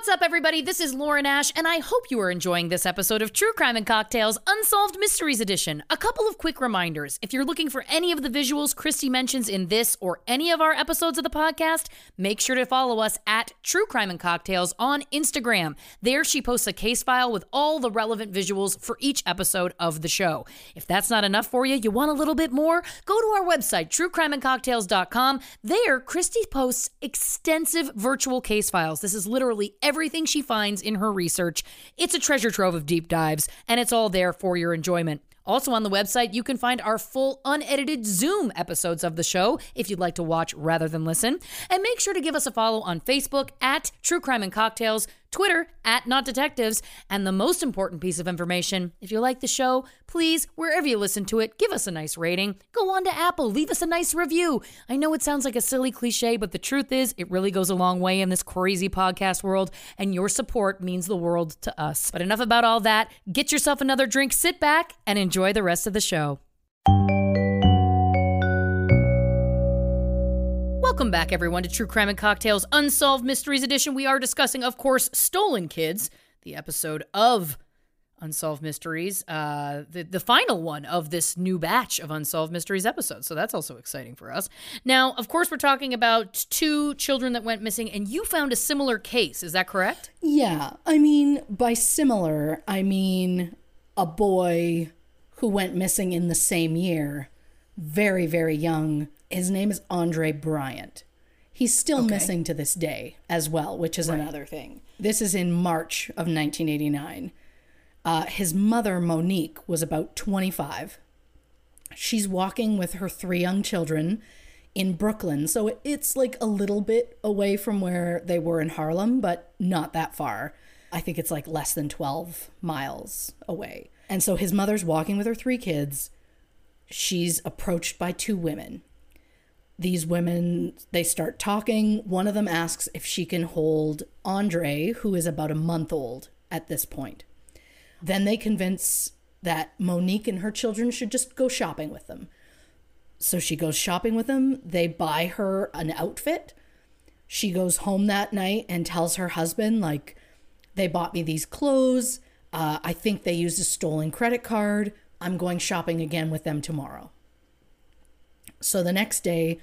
What's up, everybody? This is Lauren Ash, and I hope you are enjoying this episode of True Crime and Cocktails Unsolved Mysteries Edition. A couple of quick reminders. If you're looking for any of the visuals Christy mentions in this or any of our episodes of the podcast, make sure to follow us at True Crime and Cocktails on Instagram. There, she posts a case file with all the relevant visuals for each episode of the show. If that's not enough for you, you want a little bit more, go to our website, truecrimeandcocktails.com. There, Christy posts extensive virtual case files. This is literally everything she finds in her research. It's a treasure trove of deep dives, and it's all there for your enjoyment. Also on the website, you can find our full unedited Zoom episodes of the show if you'd like to watch rather than listen. And make sure to give us a follow on Facebook at True Crime and Cocktails, Twitter at Not Detectives, and the most important piece of information if you like the show, please, wherever you listen to it, give us a nice rating. Go on to Apple, leave us a nice review. I know it sounds like a silly cliche, but the truth is, it really goes a long way in this crazy podcast world, and your support means the world to us. But enough about all that. Get yourself another drink, sit back, and enjoy the rest of the show. Welcome back, everyone, to True Crime and Cocktails Unsolved Mysteries Edition. We are discussing, of course, Stolen Kids, the episode of Unsolved Mysteries, uh, the, the final one of this new batch of Unsolved Mysteries episodes. So that's also exciting for us. Now, of course, we're talking about two children that went missing, and you found a similar case. Is that correct? Yeah, I mean, by similar, I mean a boy who went missing in the same year, very, very young. His name is Andre Bryant. He's still missing to this day as well, which is another thing. This is in March of 1989. Uh, his mother, Monique, was about 25. She's walking with her three young children in Brooklyn. So it's like a little bit away from where they were in Harlem, but not that far. I think it's like less than 12 miles away. And so his mother's walking with her three kids. She's approached by two women. These women, they start talking. One of them asks if she can hold Andre, who is about a month old at this point. Then they convince that Monique and her children should just go shopping with them. So she goes shopping with them. They buy her an outfit. She goes home that night and tells her husband, like, they bought me these clothes. Uh, I think they used a stolen credit card. I'm going shopping again with them tomorrow. So the next day,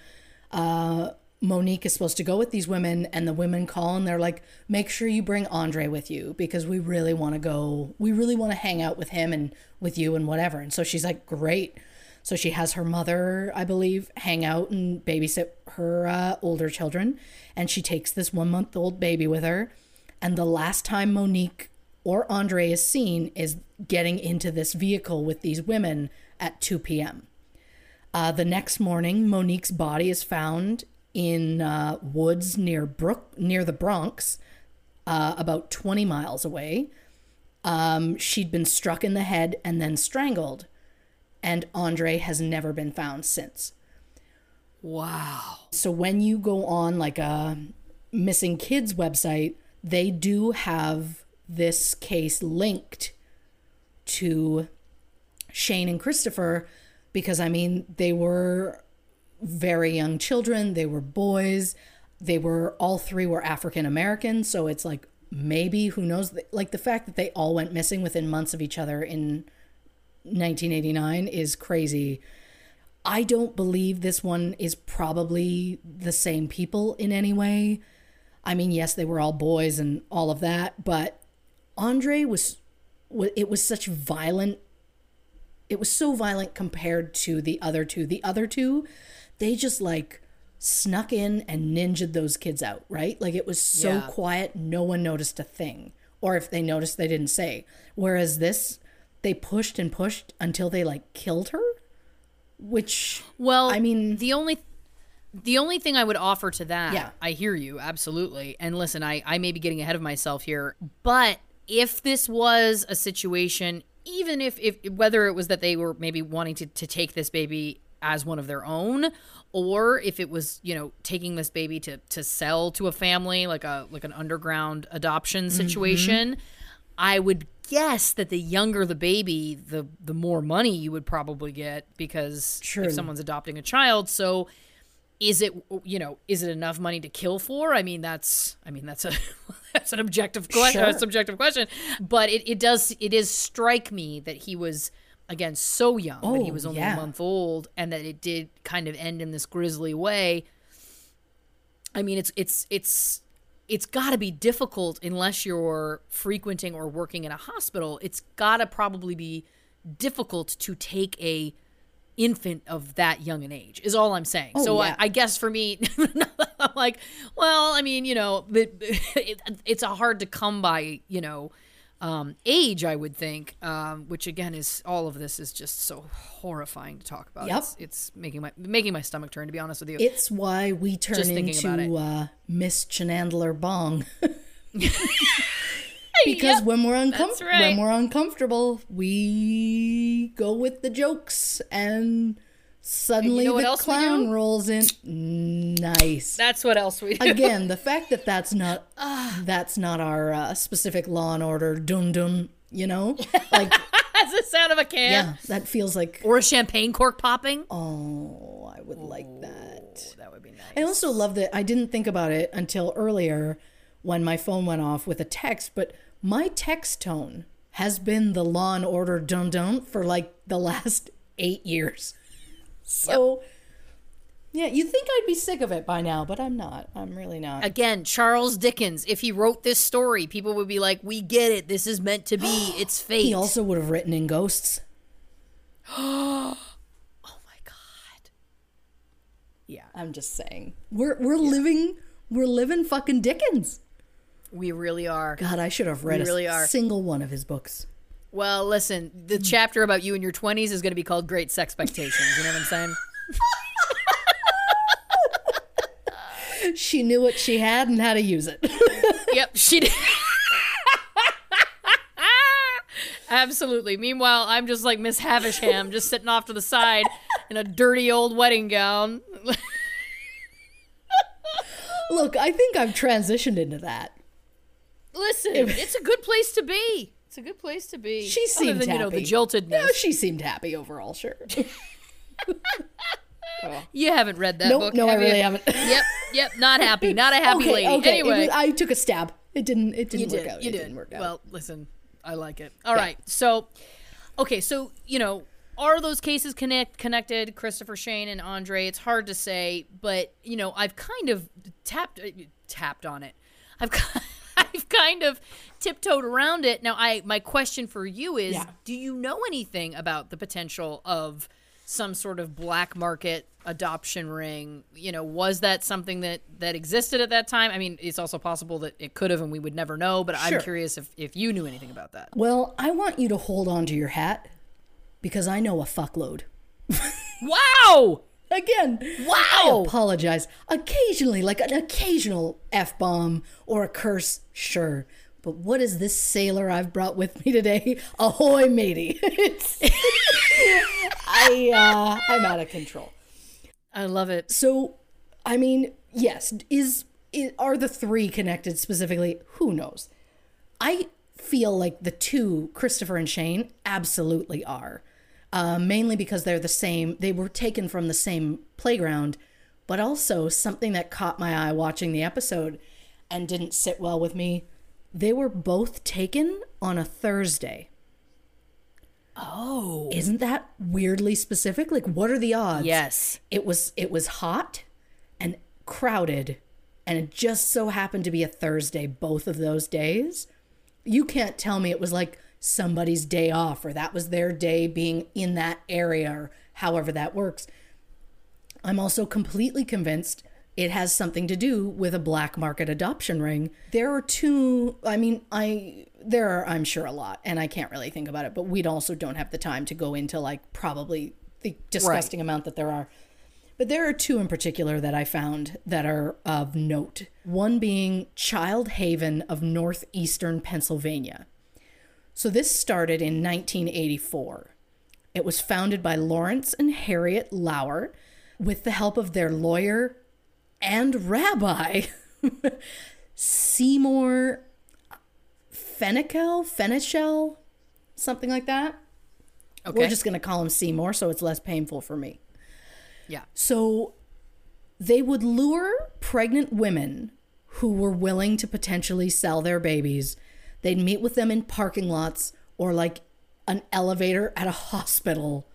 uh, Monique is supposed to go with these women, and the women call and they're like, make sure you bring Andre with you because we really want to go, we really want to hang out with him and with you and whatever. And so she's like, great. So she has her mother, I believe, hang out and babysit her uh, older children. And she takes this one month old baby with her. And the last time Monique or Andre is seen is getting into this vehicle with these women at 2 p.m. Uh, the next morning, Monique's body is found in uh, woods near Brook near the Bronx, uh, about 20 miles away. Um, she'd been struck in the head and then strangled, and Andre has never been found since. Wow. So when you go on like a missing kids website, they do have this case linked to Shane and Christopher because I mean they were very young children, they were boys, they were all three were African American, so it's like maybe who knows like the fact that they all went missing within months of each other in 1989 is crazy. I don't believe this one is probably the same people in any way. I mean, yes, they were all boys and all of that, but Andre was it was such violent it was so violent compared to the other two. The other two, they just like snuck in and ninjaed those kids out, right? Like it was so Yeah. quiet, no one noticed a thing. Or if they noticed, they didn't say. Whereas this, they pushed and pushed until they like killed her, which Well, I mean- the only the only thing I would offer to that, Yeah. I hear you absolutely. And listen, I I may be getting ahead of myself here, but if this was a situation, even if if whether it was that they were maybe wanting to to take this baby as one of their own or if it was you know taking this baby to to sell to a family like a like an underground adoption Mm-hmm. situation I would guess that the younger the baby, the the more money you would probably get because True. if someone's adopting a child. So is it you know is it enough money to kill for? I mean that's I mean that's a that's an objective question, Sure. a subjective question. But it, it does it is strike me that he was again so young that he Oh, was only yeah. a month old and that it did kind of end in this grisly way. I mean, it's it's it's it's got to be difficult unless you're frequenting or working in a hospital. It's got to probably be difficult to take a infant of that young an age. Is all I'm saying. Oh, so Oh, yeah. I, I guess for me, I'm like, well, I mean, you know, but it, it's a hard to come by, you know. Um, age, I would think, um, which again is all of this is just so horrifying to talk about. Yep. It's, it's making my making my stomach turn. To be honest with you, it's why we turn Just into uh, Miss Chanandler Bong. because Yep, when we're uncomfortable, right. when we're uncomfortable, we go with the jokes, and suddenly know what the else clown rolls in. Nice. that's what else we do. Again, the fact that that's not that's not our uh, specific Law and Order dun dun. You know, like That's the sound of a can. yeah, that feels like Or a champagne cork popping. oh, I would like that. That would be nice. I also love that I didn't think about it until earlier when my phone went off with a text, but my text tone has been the Law and Order dun dun for like the last eight years. So, yeah, you think I'd be sick of it by now, but I'm not. I'm really not. Again, Charles Dickens, if he wrote this story, people would be like, we get it. This is meant to be. It's fate. he also would have written in Ghosts. oh my God. Yeah, I'm just saying. We're we're living we're living fucking Dickens. we really are. God, I should have read We a really are. single one of his books. Well, listen, the hmm. chapter about you in your 20s is going to be called Great Sexpectations. You know what I'm saying? She knew what she had and how to use it. yep, she did. Absolutely. Meanwhile, I'm just like Miss Havisham, just sitting off to the side in a dirty old wedding gown. Look, I think I've transitioned into that. Listen, it's a good place to be. It's a good place to be. She Other seemed than, happy. you know, the jiltedness. Yeah, she seemed happy overall, sure. you haven't read that Nope, book. no, I have you? really haven't. Yep, yep, not happy. Not a happy okay, lady. okay. Anyway, was- I took a stab. It didn't. It didn't you work did. out. You it did. didn't work out. Well, listen, I like it. All right. So, okay. So you know, are those cases connect connected? Christopher Shane and Andre. It's hard to say, but you know, I've kind of tapped uh, tapped on it. I've I've kind of tiptoed around it. Now, I my question for you is: Yeah. Do you know anything about the potential of some sort of black market adoption ring you know was that something that that existed at that time i mean it's also possible that it could have and we would never know but Sure. i'm curious if if you knew anything about that well, I want you to hold on to your hat because I know a fuckload. wow Again, Wow. I apologize. Occasionally, like an occasional f bomb or a curse, sure, But what is this sailor I've brought with me today? Ahoy, matey! I uh, I'm out of control. I love it. So, I mean, yes, is, is are the three connected specifically? Who knows? I feel like the two, Christopher and Shane, absolutely are. Uh, mainly because they're the same. They were taken from the same playground, but also something that caught my eye watching the episode and didn't sit well with me. They were both taken on a Thursday. Oh. Isn't that weirdly specific? Like, what are the odds? Yes. it was it was hot and crowded and it just so happened to be a thursday both of those days you can't tell me it was like somebody's day off or that was their day being in that area or however that works i'm also completely convinced it has something to do with a black market adoption ring there are two i mean i there are i'm sure a lot and i can't really think about it but we'd also don't have the time to go into like probably the disgusting amount that there are but there are two in particular that I found that are of note. One being Child Haven of northeastern Pennsylvania. So this started in 1984. It was founded by Lawrence and Harriet Lauer with the help of their lawyer and rabbi, Seymour Fenichel, Fenichel, something like that. Okay. We're just going to call him Seymour so it's less painful for me. yeah. So they would lure pregnant women who were willing to potentially sell their babies. They'd meet with them in parking lots or like an elevator at a hospital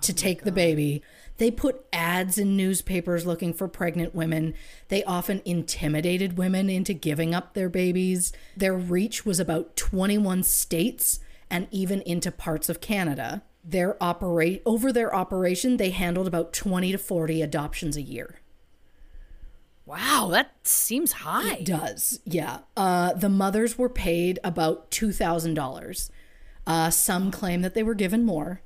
to oh take the baby. They put ads in newspapers looking for pregnant women. They often intimidated women into giving up their babies. Their reach was about 21 states and even into parts of Canada. Their operate over their operation, they handled about 20 to 40 adoptions a year. Wow, that seems high. It does, yeah. Uh, the mothers were paid about two thousand uh, dollars. Some claim that they were given more.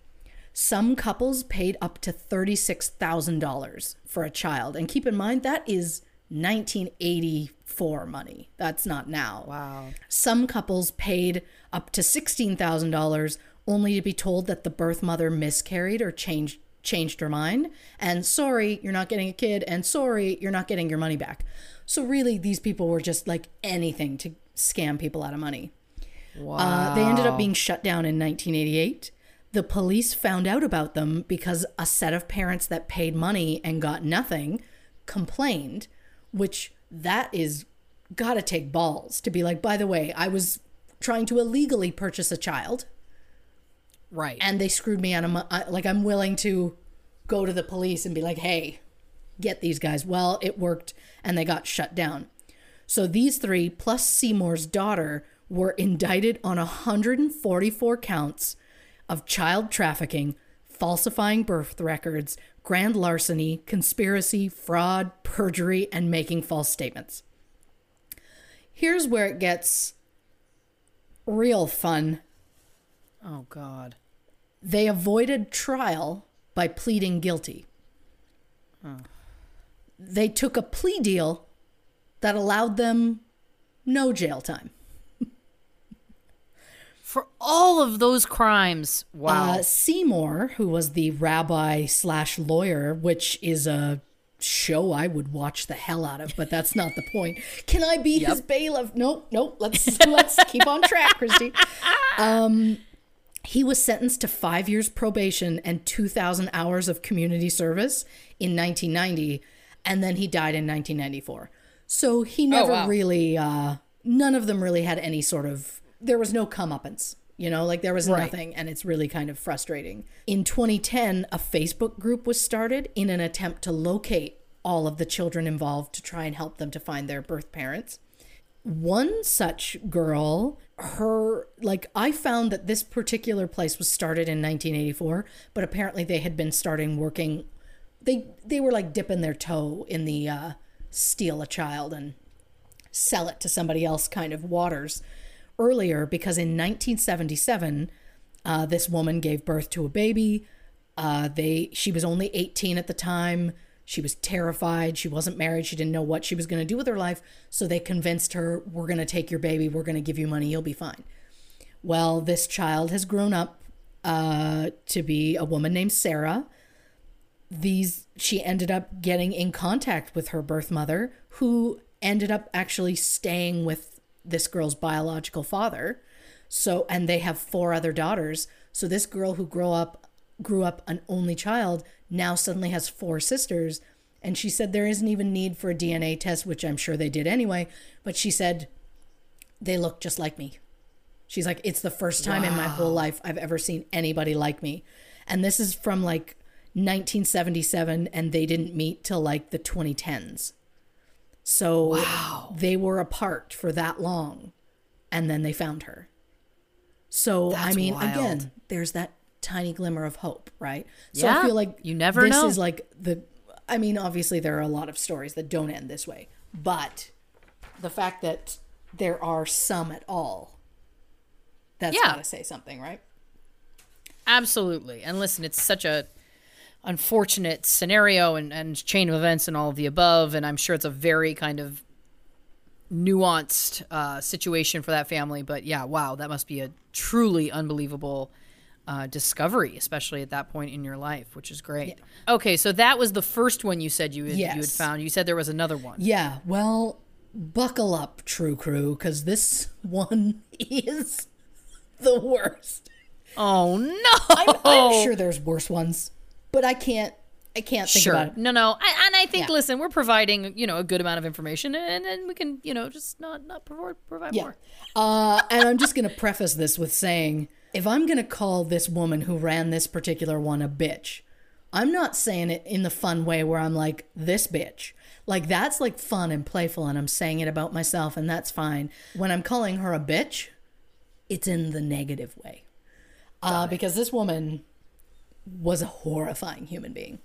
Some couples paid up to thirty six thousand dollars for a child, and keep in mind that is nineteen eighty four money. That's not now. Wow. Some couples paid up to sixteen thousand dollars only to be told that the birth mother miscarried or changed changed her mind and sorry you're not getting a kid and sorry you're not getting your money back. So really these people were just like anything to scam people out of money. Wow. Uh, they ended up being shut down in 1988. The police found out about them because a set of parents that paid money and got nothing complained, which that is got to take balls to be like, by the way, I was trying to illegally purchase a child right. and they screwed me out of my, I- like, I'm willing to go to the police and be like, hey, get these guys. Well, it worked and they got shut down. So these three, plus Seymour's daughter, were indicted on 144 counts of child trafficking, falsifying birth records, grand larceny, conspiracy, fraud, perjury, and making false statements. Here's where it gets real fun. oh God. They avoided trial by pleading guilty. They took a plea deal that allowed them no jail time. For all of those crimes. Wow. Uh, Seymour, who was the rabbi slash lawyer, which is a show I would watch the hell out of, but that's not the point. Can I be his bailiff? Nope, nope. Let's let's keep on track, Christy. Um, he was sentenced to five years probation and two thousand hours of community service in 1990, and then he died in 1994. So he never wow. really. Uh, none of them really had any sort of. There was no comeuppance. You know, like there was nothing, and it's really kind of frustrating. In 2010, a Facebook group was started in an attempt to locate all of the children involved to try and help them to find their birth parents. One such girl, her, like, I found that this particular place was started in 1984, but apparently they had been starting working. They they were like dipping their toe in the uh, steal a child and sell it to somebody else kind of waters earlier because in 1977 uh, this woman gave birth to a baby uh, they she was only 18 at the time She was terrified. She wasn't married. She didn't know what she was going to do with her life. So they convinced her, We're going to take your baby. We're going to give you money. You'll be fine. Well, this child has grown up uh, to be a woman named Sarah. These she ended up getting in contact with her birth mother, who ended up actually staying with this girl's biological father. So, and they have four other daughters. So this girl who grew up grew up an only child now suddenly has four sisters. And she said there isn't even need for a DNA test, which I'm sure they did anyway. But she said they look just like me. She's like, it's the first time in my whole life I've ever seen anybody like me. And this is from like 1977, and they didn't meet till like the 2010s. So wow. they were apart for that long, and then they found her. So I mean, wild. again, there's that tiny glimmer of hope, right? So Yeah, I feel like you never this know. is like the. I mean, obviously there are a lot of stories that don't end this way, but the fact that there are some at all, that's Yeah. gotta say something, right? Absolutely. And listen, it's such a unfortunate scenario and, and chain of events and all of the above. And I'm sure it's a very kind of nuanced uh, situation for that family. But yeah, wow, that must be a truly unbelievable uh, discovery, especially at that point in your life, which is great. Okay, so that was the first one you said you, had you had found. You said there was another one. Yeah, well, buckle up, True Crew, because this one is the worst. Oh, no. I'm, I'm sure there's worse ones, but I can't. I can't think Sure. about it. No, no. I, and I think, Yeah. listen, we're providing, you know, a good amount of information and then we can, you know, just not, not provide, provide Yeah. more. Uh, and I'm just going to preface this with saying if I'm going to call this woman who ran this particular one a bitch, I'm not saying it in the fun way where I'm like, this bitch. Like, that's like fun and playful, and I'm saying it about myself, and that's fine. When I'm calling her a bitch, it's in the negative way. Uh, because this woman was a horrifying human being.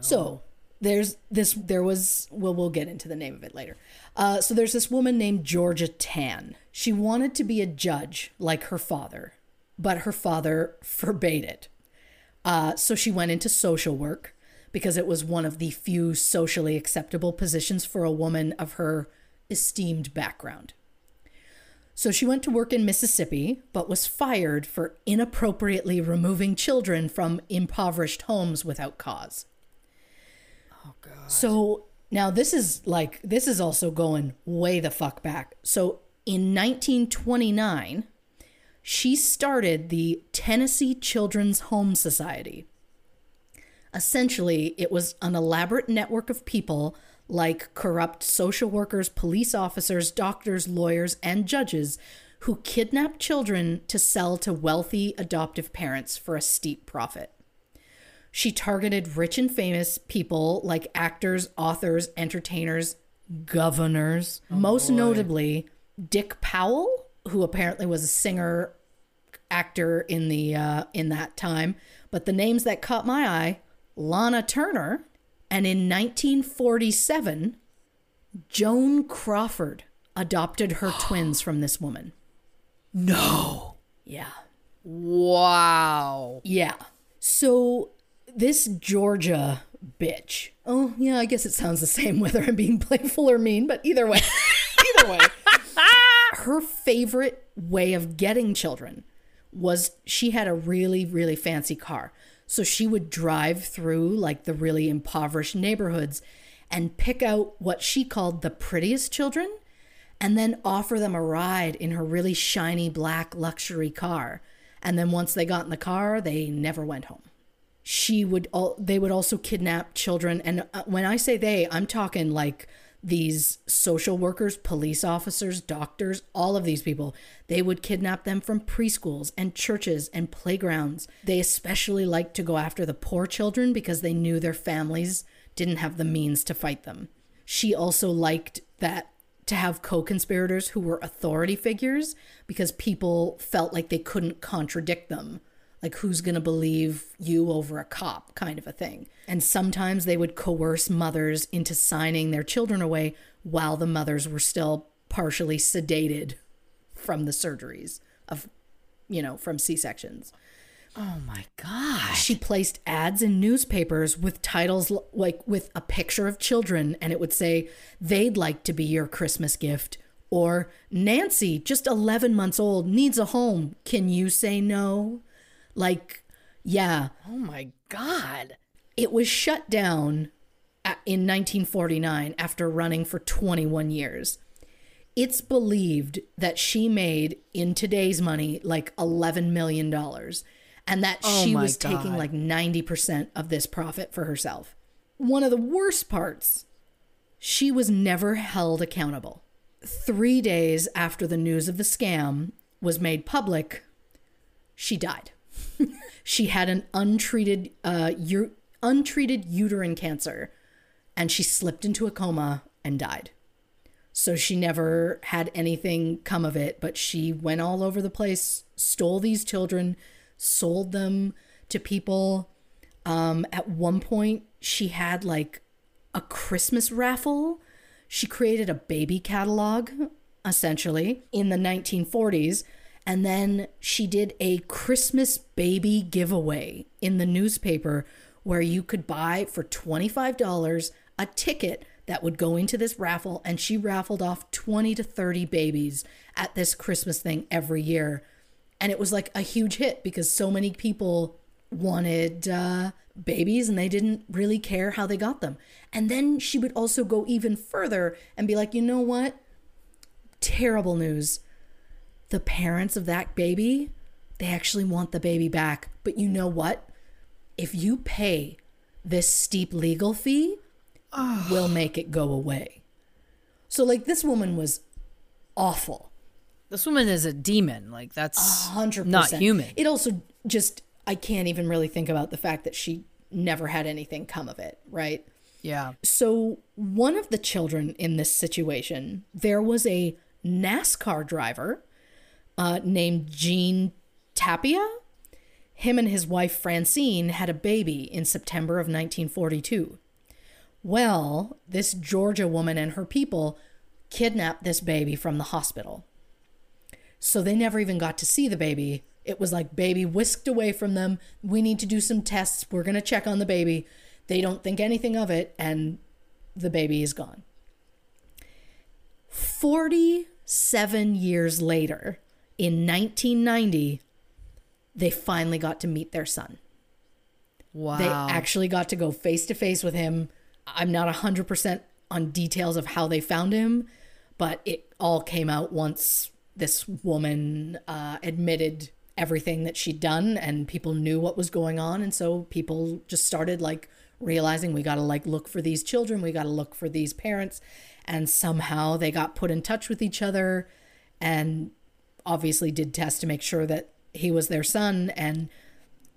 So there's this. There was. Well, we'll get into the name of it later. Uh, so there's this woman named Georgia Tann. She wanted to be a judge like her father, but her father forbade it. Uh, so she went into social work because it was one of the few socially acceptable positions for a woman of her esteemed background. So she went to work in Mississippi, but was fired for inappropriately removing children from impoverished homes without cause. So now this is like, this is also going way the fuck back. So in 1929, she started the Tennessee Children's Home Society. Essentially, it was an elaborate network of people like corrupt social workers, police officers, doctors, lawyers, and judges who kidnapped children to sell to wealthy adoptive parents for a steep profit. She targeted rich and famous people like actors, authors, entertainers, governors, most notably Dick Powell, who apparently was a singer actor in the uh, in that time. But the names that caught my eye: Lana Turner, and in 1947, Joan Crawford adopted her twins from this woman. No. Yeah. Wow. Yeah. So this Georgia bitch. Oh, yeah, I guess it sounds the same whether I'm being playful or mean, but either way. either way. Her favorite way of getting children was she had a really, really fancy car. So she would drive through like the really impoverished neighborhoods and pick out what she called the prettiest children and then offer them a ride in her really shiny black luxury car. And then once they got in the car, they never went home. She would all they would also kidnap children and uh, when I say they, I'm talking like these social workers, police officers, doctors, all of these people. They would kidnap them from preschools and churches and playgrounds. They especially liked to go after the poor children because they knew their families didn't have the means to fight them. She also liked that to have co-conspirators who were authority figures because people felt like they couldn't contradict them like who's going to believe you over a cop kind of a thing and sometimes they would coerce mothers into signing their children away while the mothers were still partially sedated from the surgeries of you know from c-sections Oh my god. She placed ads in newspapers with titles like with a picture of children, and it would say, They'd like to be your Christmas gift. Or, Nancy, just 11 months old, needs a home. Can you say no? Like, yeah, Oh my god. it was shut down in 1949 after running for 21 years. It's believed that she made, in today's money, like $11 million and that Oh she was taking like 90% of this profit for herself. One of the worst parts, she was never held accountable. Three days after the news of the scam was made public, she died. She had an untreated uh, u- untreated uterine cancer and she slipped into a coma and died. So she never had anything come of it, but she went all over the place, stole these children, sold them to people. Um, at one point, she had like a Christmas raffle. She created a baby catalog, essentially, in the 1940s. And then she did a Christmas baby giveaway in the newspaper where you could buy for $25 a ticket that would go into this raffle. And she raffled off 20 to 30 babies at this Christmas thing every year. And it was like a huge hit because so many people wanted uh, babies and they didn't really care how they got them. And then she would also go even further and be like, you know what? Terrible news. The parents of that baby, they actually want the baby back. But you know what? If you pay this steep legal fee, we'll make it go away. So, like, this woman was awful. This woman is a demon. Like that's 100%. not human. It also just I can't even really think about the fact that she never had anything come of it, right? yeah. So one of the children in this situation, there was a NASCAR driver uh, named Jean Tapia. Him and his wife Francine had a baby in September of 1942. Well, this Georgia woman and her people kidnapped this baby from the hospital. So they never even got to see the baby. It was like baby whisked away from them. We need to do some tests. We're going to check on the baby. They don't think anything of it, and the baby is gone. 47 years later, in 1990, they finally got to meet their son. Wow. They actually got to go face to face with him. I'm not 100% on details of how they found him, but it all came out once this woman uh, admitted everything that she'd done and people knew what was going on. And so people just started like realizing we got to like look for these children, we got to look for these parents. And somehow they got put in touch with each other and obviously did tests to make sure that he was their son and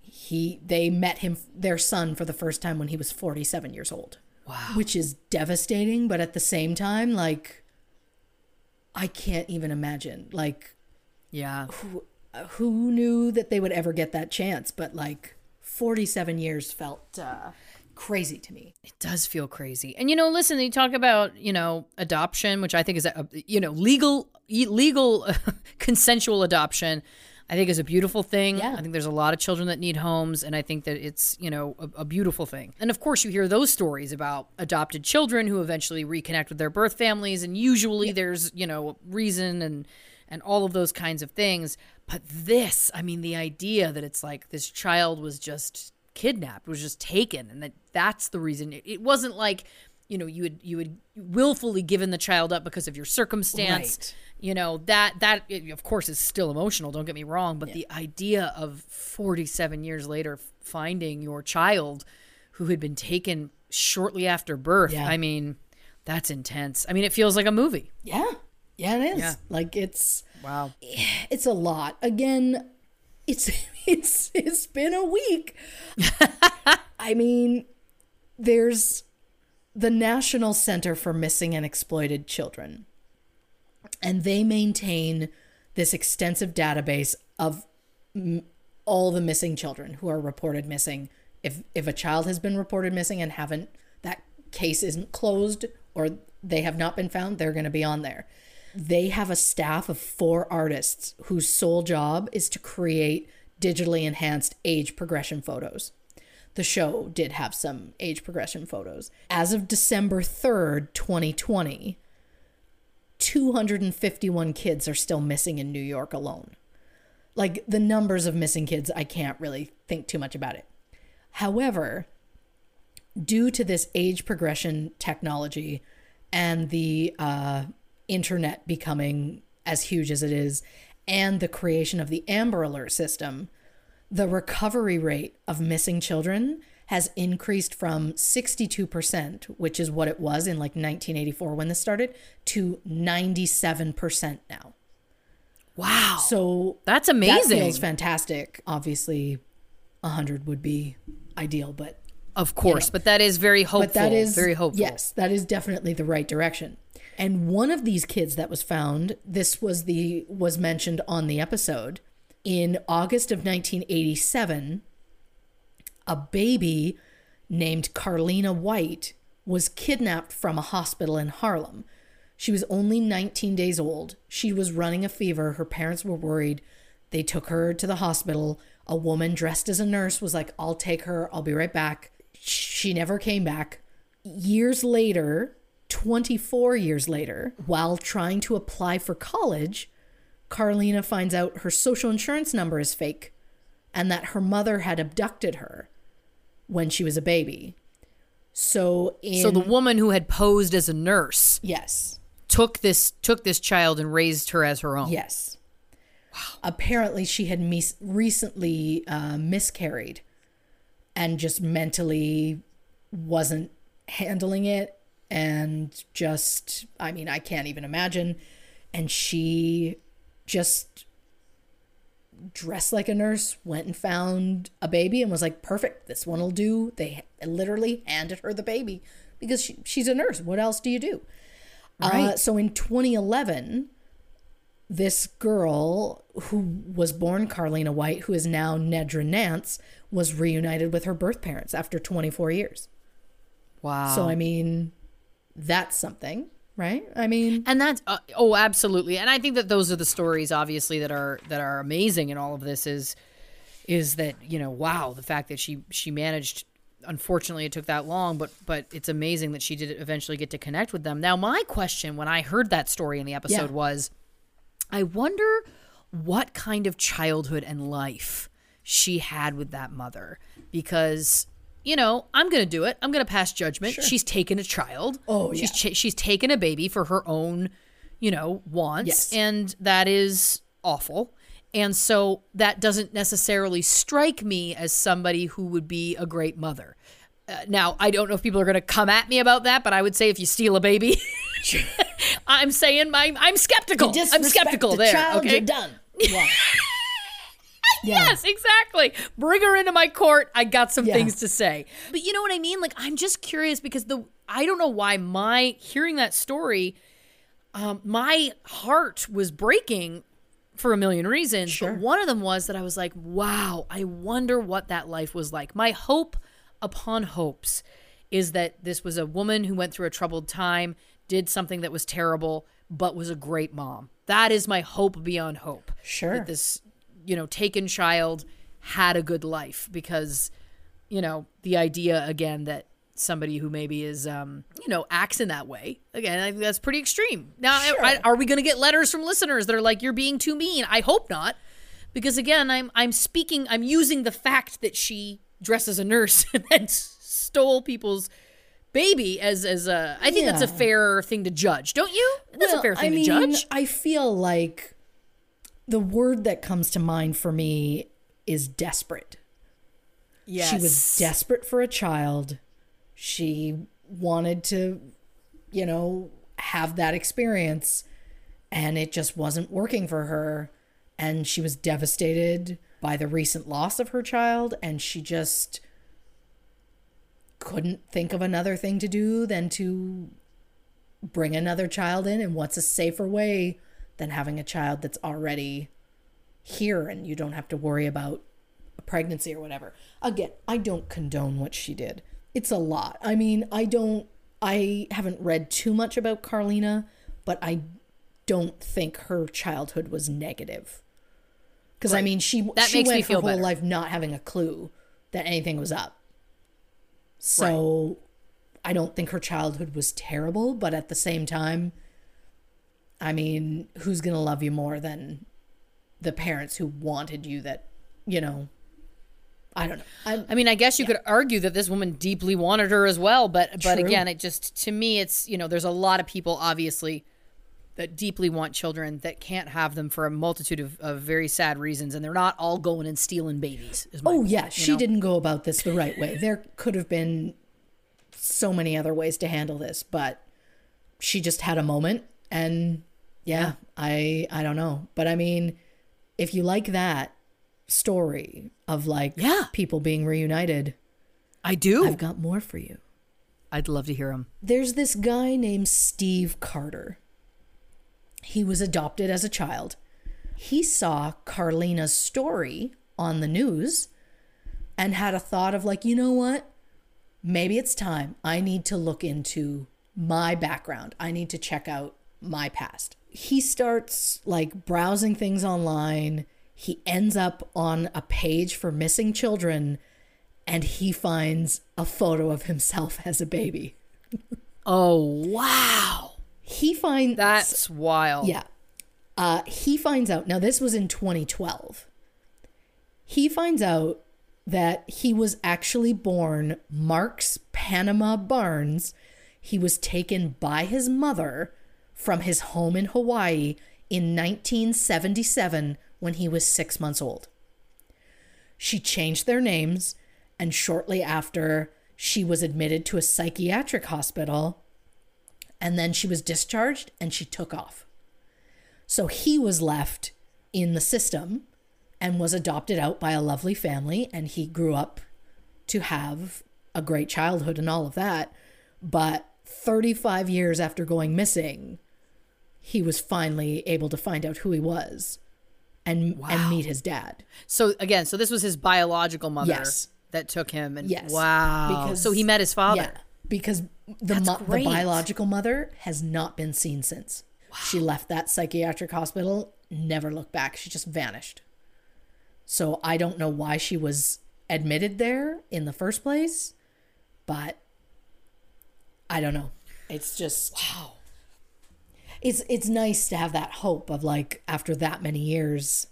he they met him their son for the first time when he was 47 years old wow which is devastating but at the same time like i can't even imagine like yeah. who who knew that they would ever get that chance but like 47 years felt uh, crazy to me It does feel crazy. And you know, listen, you talk about, you know, adoption, which I think is a, you know, legal legal consensual adoption. I think is a beautiful thing. Yeah. I think there's a lot of children that need homes and I think that it's, you know, a, a beautiful thing. And of course, you hear those stories about adopted children who eventually reconnect with their birth families and usually there's, you know, reason and and all of those kinds of things. But this, I mean, the idea that it's like this child was just kidnapped, was just taken, and that that's the reason. It, it wasn't like, you know, you had you had willfully given the child up because of your circumstance. Right. You know that that of course is still emotional. Don't get me wrong, but the idea of forty seven years later finding your child who had been taken shortly after birth. Yeah. I mean, that's intense. I mean, it feels like a movie. yeah yeah it is Yeah. like it's Wow. it's a lot again it's it's it's been a week i mean there's the national center for missing and exploited children and they maintain this extensive database of m- all the missing children who are reported missing if if a child has been reported missing and haven't that case isn't closed or they have not been found they're going to be on there they have a staff of four artists whose sole job is to create digitally enhanced age progression photos. The show did have some age progression photos. As of December 3rd, 2020, 251 kids are still missing in New York alone. Like the numbers of missing kids, I can't really think too much about it. However, due to this age progression technology and the uh, internet becoming as huge as it is, and the creation of the Amber Alert system, the recovery rate of missing children has increased from 62%, which is what it was in like 1984 when this started, to 97% now. Wow. So That's amazing. That feels fantastic. Obviously, 100 would be ideal, but Of course, but that is very hopeful. but that is very hopeful. Yes, that is definitely the right direction. And one of these kids that was found, this was the was mentioned on the episode in August of 1987. A baby named Carlina White was kidnapped from a hospital in Harlem. She was only 19 days old. She was running a fever. Her parents were worried. They took her to the hospital. A woman dressed as a nurse was like, I'll take her. I'll be right back. She never came back. Years later, 24 years later, while trying to apply for college, Carlina finds out her social insurance number is fake and that her mother had abducted her when she was a baby. So in So the woman who had posed as a nurse yes, took this took this child and raised her as her own. yes. Apparently, she had mis- recently uh, miscarried and just mentally wasn't handling it, and just I mean, I can't even imagine. And she just dressed like a nurse, went and found a baby, and was like, "Perfect, this one will do." They literally handed her the baby because she, she's a nurse. What else do you do? Uh, Right. so in 2011, this girl who was born Carlina White, who is now Nedra Nance, was reunited with her birth parents after 24 years. Wow. So I mean, that's something, right? I mean, and that's uh, oh absolutely and i think that those are the stories obviously that are that are amazing in all of this is is that you know wow the fact that she she managed unfortunately it took that long but but it's amazing that she did eventually get to connect with them now my question when i heard that story in the episode Yeah. was i wonder what kind of childhood and life she had with that mother because you know i'm gonna do it. I'm gonna pass judgment. She's taken a child. Oh, she's yeah. cha- she's taken a baby for her own you know wants. Yes. and that is awful. And so that doesn't necessarily strike me as somebody who would be a great mother. Uh, now i don't know if people are going to come at me about that but i would say if you steal a baby i'm saying my, i'm skeptical. I'm skeptical the there child, okay? you're done. Yeah. Yes, exactly. Bring her into my court. I got some Yeah. things to say. But you know what I mean? Like I'm just curious because the I don't know why my hearing that story um my heart was breaking for a million reasons. Sure. But one of them was that I was like, wow, I wonder what that life was like. My hope upon hopes is that this was a woman who went through a troubled time, did something that was terrible, but was a great mom. That is my hope beyond hope. Sure. That this, you know, taken child had a good life because, you know, the idea again that somebody who maybe is, um, you know, acts in that way again, I think that's pretty extreme. Now, I- are we going to get letters from listeners that are like, "You're being too mean"? I hope not, because again, I'm I'm speaking, I'm using the fact that she dressed as a nurse and then stole people's baby as as a. I think that's a Yeah. fair thing to judge, don't you? That's a Well, fair thing I to mean, judge. I feel like the word that comes to mind for me is desperate. Yes. She was desperate for a child. She wanted to, you know, have that experience and it just wasn't working for her. And she was devastated by the recent loss of her child. And she just couldn't think of another thing to do than to bring another child in. And what's a safer way than having a child that's already here and you don't have to worry about a pregnancy or whatever. Again, I don't condone what she did. It's a lot. I mean, I don't I haven't read too much about Carlina, but I don't think her childhood was negative. Because I mean, she That she makes went me feel her whole better. life not having a clue that anything was up. So I don't think her childhood was terrible, but at the same time, I mean, who's gonna love you more than the parents who wanted you? That you know, I don't know. I, I mean, I guess you could argue that this woman deeply wanted her as well, but but True. again, it just to me, it's you know, there's a lot of people obviously that deeply want children that can't have them for a multitude of, of very sad reasons, and they're not all going and stealing babies. Oh yeah, she know? didn't go about this the right way. There could have been so many other ways to handle this, but she just had a moment and yeah, I I don't know. But I mean, if you like that story of like Yeah. people being reunited, I do. I've got more for you. I'd love to hear him. There's this guy named Steve Carter. He was adopted as a child. He saw Carlina's story on the news and had a thought of, like, you know what? Maybe it's time. I need to look into my background. I need to check out my past. He starts like browsing things online. He ends up on a page for missing children and he finds a photo of himself as a baby. Oh wow, He finds that's wild. yeah. Uh, he finds out now. This was in 2012. He finds out that he was actually born Marx Panama Barnes. He was taken by his mother from his home in Hawaii in 1977 when he was six months old. She changed their names, and shortly after, she was admitted to a psychiatric hospital, and then she was discharged and she took off. So he was left in the system and was adopted out by a lovely family, and he grew up to have a great childhood and all of that. But 35 years after going missing, he was finally able to find out who he was and and meet his dad. So again, so this was his biological mother Yes. that took him, and Yes. wow. Because, so he met his father. Yeah, because the, mo- the biological mother has not been seen since. She left that psychiatric hospital, never looked back. She just vanished. So I don't know why she was admitted there in the first place, but I don't know. It's just wow. It's it's nice to have that hope of like after that many years.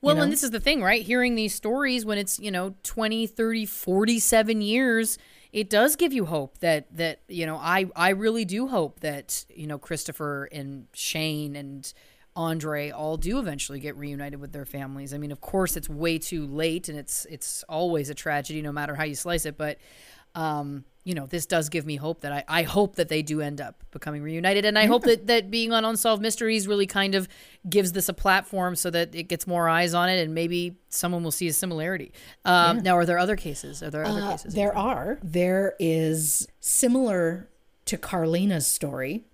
Well, know? and this is the thing, right? Hearing these stories when it's, you know, 20, 30, 47 years, it does give you hope that that, you know, I I really do hope that, you know, Christopher and Shane and Andre all do eventually get reunited with their families. I mean, of course it's way too late and it's it's always a tragedy no matter how you slice it, but um you know, this does give me hope that I, I hope that they do end up becoming reunited. And I hope that, that being on Unsolved Mysteries really kind of gives this a platform so that it gets more eyes on it and maybe someone will see a similarity. Um, Now, are there other cases? Are there other Uh, cases? there are. There is similar to Carlina's story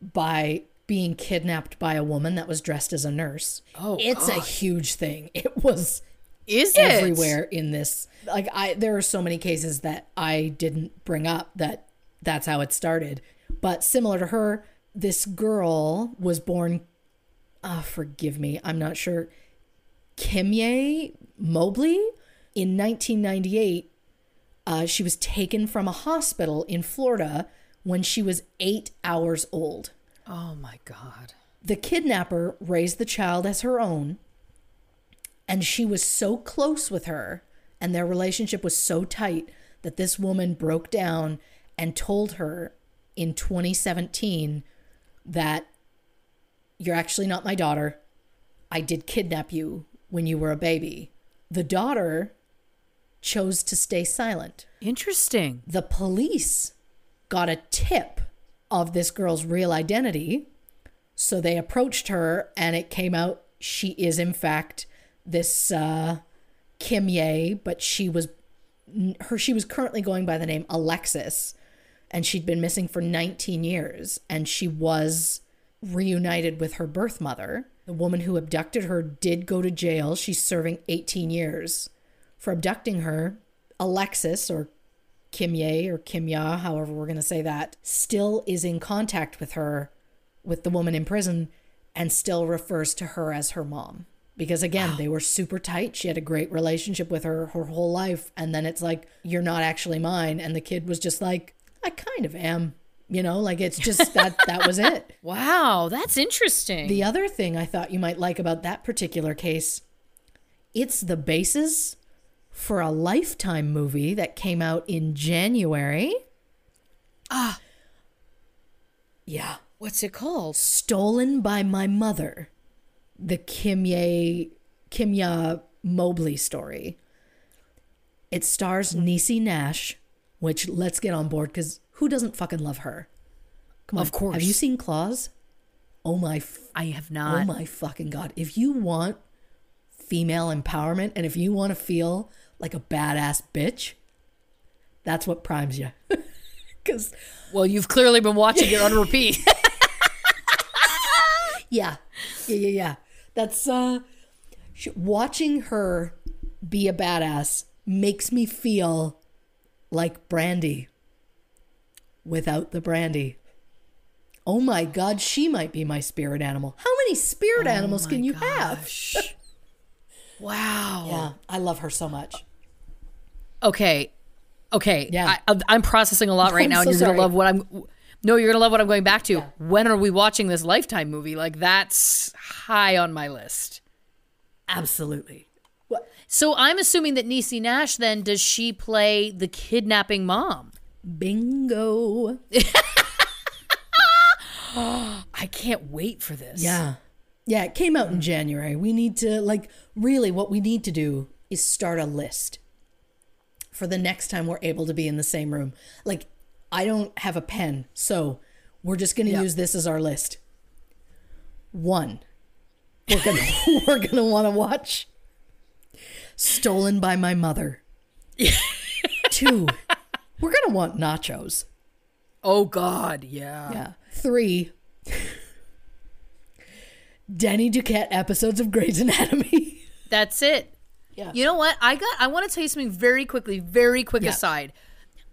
by being kidnapped by a woman that was dressed as a nurse. Oh, it's a huge thing. It was Is it? everywhere in this. Like I there are so many cases that I didn't bring up that that's how it started. But similar to her, this girl was born uh, forgive me, I'm not sure. Kimye Mobley in 1998 uh, she was taken from a hospital in Florida when she was eight hours old. Oh my God. The kidnapper raised the child as her own, and she was so close with her, and their relationship was so tight that this woman broke down and told her in 2017 that you're actually not my daughter. I did kidnap you when you were a baby. The daughter chose to stay silent Interesting. the police got a tip of this girl's real identity. So they approached her, and it came out she is, in fact, this uh, Kim Ye, but she was her. She was currently going by the name Alexis, and she'd been missing for 19 years, and she was reunited with her birth mother. The woman who abducted her did go to jail. She's serving 18 years for abducting her. Alexis, or Kim Ye or Kim Ya, however we're going to say that, still is in contact with her, with the woman in prison, and still refers to her as her mom. Because again, they were super tight. She had a great relationship with her her whole life. And then it's like, you're not actually mine. And the kid was just like, I kind of am. You know, like it's just that that was it. Wow, that's interesting. The other thing I thought you might like about that particular case, it's the basis for a lifetime movie that came out in January. Ah. Yeah. What's it called? Stolen by My Mother. The Kimye Kimya Mobley story. It stars Niecy Nash, which let's get on board because who doesn't fucking love her? Come on. Of course. Have you seen Claws? Oh my f- I have oh not. Oh my fucking god. If you want female empowerment and if you want to feel like a badass bitch, that's what primes you. Cuz Well, you've clearly been watching it on repeat. yeah. Yeah, yeah, yeah. That's uh sh- watching her be a badass makes me feel like Brandy without the brandy. Oh my god, she might be my spirit animal. How many spirit animals can you have? wow. Yeah, I love her so much. Okay. Okay. Yeah. I, I'm processing a lot right I'm now, and you're sorry. gonna love what I'm. No, you're gonna love what I'm going back to. When are we watching this Lifetime movie? Like that's high on my list. Absolutely. What? So I'm assuming that Niecy Nash then does she play the kidnapping mom? Bingo. I can't wait for this. Yeah. Yeah, it came out in January. We need to, like, really, what we need to do is start a list for the next time we're able to be in the same room. Like, I don't have a pen, so we're just going to use this as our list. One, we're to we're to want to watch Stolen by My Mother. Two, we're to want nachos. Oh God, yeah. Yeah. Three. Denny Duquette episodes of Grey's Anatomy. That's it. Yeah. You know what? I got I want to tell you something very quickly, very quick Yeah. aside.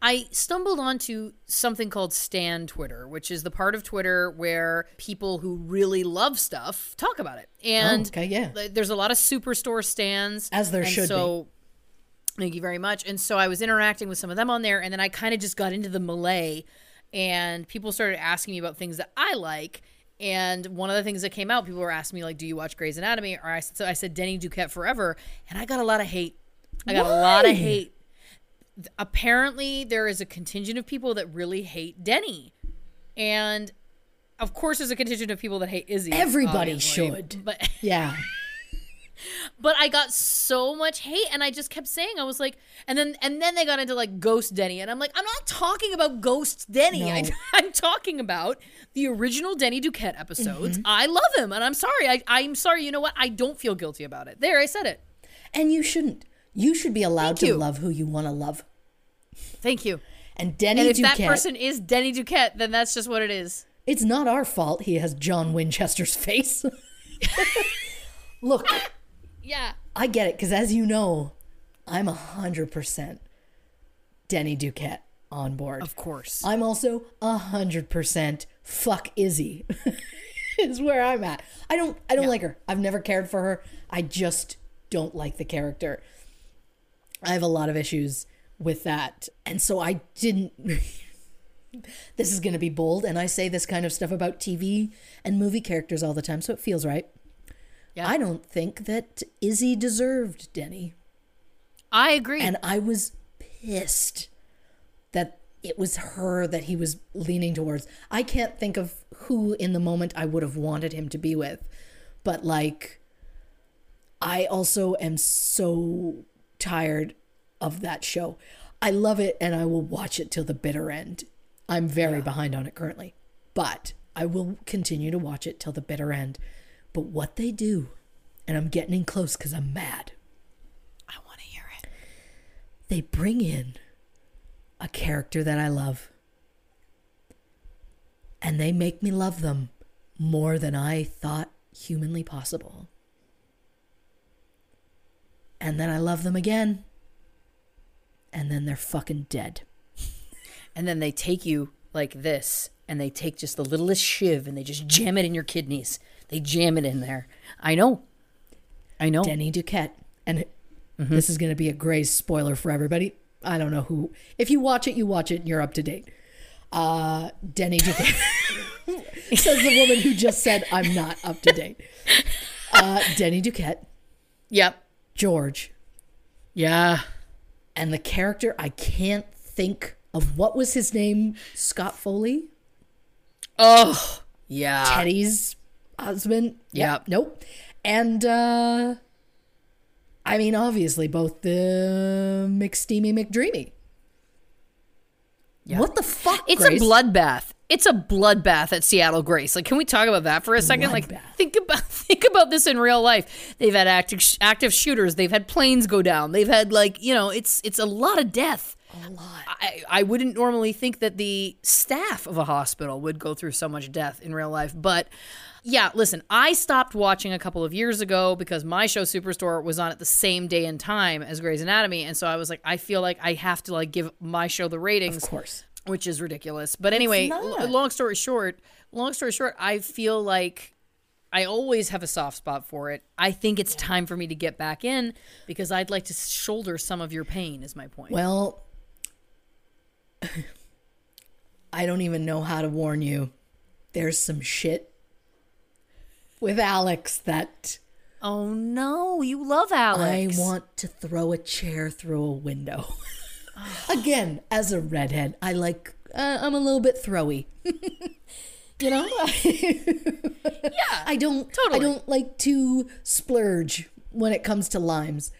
I stumbled onto something called Stan Twitter, which is the part of Twitter where people who really love stuff talk about it. Oh, and Oh, okay, yeah. there's a lot of superstore stans. As there should be. so, Thank you very much. And so I was interacting with some of them on there, and then I kind of just got into the melee, and people started asking me about things that I like. And one of the things that came out, people were asking me like, "Do you watch Grey's Anatomy?" Or I said, so I said Denny Duquette forever, and I got a lot of hate. I got a lot of hate. Apparently, there is a contingent of people that really hate Denny, and of course, there's a contingent of people that hate Izzy. Everybody obviously. should. but Yeah. but I got so much hate, and I just kept saying, I was like, and then and then they got into like Ghost Denny, and I'm like, I'm not talking about Ghost Denny. I, No. I'm talking about the original Denny Duquette episodes. Mm-hmm. I love him, and I'm sorry. I, I'm sorry. You know what? I don't feel guilty about it. There, I said it. And you shouldn't. You should be allowed Thank to you. love who you want to love. Thank you. And Denny And if Duquette, that person is Denny Duquette, then that's just what it is. it's not our fault he has John Winchester's face. Look, Yeah. I get it because as you know, I'm a hundred percent Denny Duquette on board. Of course. I'm also a hundred percent fuck Izzy. is where I'm at. I don't I don't like her. I've never cared for her. I just don't like the character. I have a lot of issues with that. And so I didn't This is going to be bold and I say this kind of stuff about TV and movie characters all the time, so it feels right. Yeah. I don't think that Izzy deserved Denny. I agree. And I was pissed that it was her that he was leaning towards. I can't think of who in the moment I would have wanted him to be with. But like I also am so tired of that show. I love it and I will watch it till the bitter end. I'm very behind on it currently. But I will continue to watch it till the bitter end. But what they do, and I'm getting in close because I'm mad I want to hear it. they bring in a character that I love. And they make me love them more than I thought humanly possible. And then I love them again. And then they're fucking dead. And then they take you like this and they take just the littlest shiv and they just jam it in your kidneys. They jam it in there. I know. I know. Denny Duquette. And this is going to be a Grey's spoiler for everybody. I don't know who. If you watch it, you watch it and you're up to date. Uh, Denny Duquette. Says the woman who just said, I'm not up to date. Uh, Denny Duquette, Yep. George, Yeah. And the character, I can't think of what was his name? Scott Foley? Oh. Yeah. Teddy's husband. Yep. Nope. And uh I mean obviously both the McSteamy McDreamy. What the fuck? It's Grace? a bloodbath. It's a bloodbath at Seattle Grace. Like, can we talk about that for a second? Like, think about think about this in real life. They've had active active shooters. They've had planes go down. They've had like you know, it's it's a lot of death. A lot. I, I wouldn't normally think that the staff of a hospital would go through so much death in real life, but yeah, listen, I stopped watching a couple of years ago because my show Superstore was on at the same day and time as Grey's Anatomy, and so I was like, I feel like I have to like give my show the ratings Of course. Which is ridiculous. But anyway, l- long story short, long story short, I feel like I always have a soft spot for it. I think it's time for me to get back in because I'd like to shoulder some of your pain. Is my point. Well, I don't even know how to warn you. There's some shit with Alex that oh no, you love Alex. I want to throw a chair through a window. Again, as a redhead, I like. Uh, I'm a little bit throwy. you know. yeah. I don't. totally. I don't like to splurge when it comes to limes,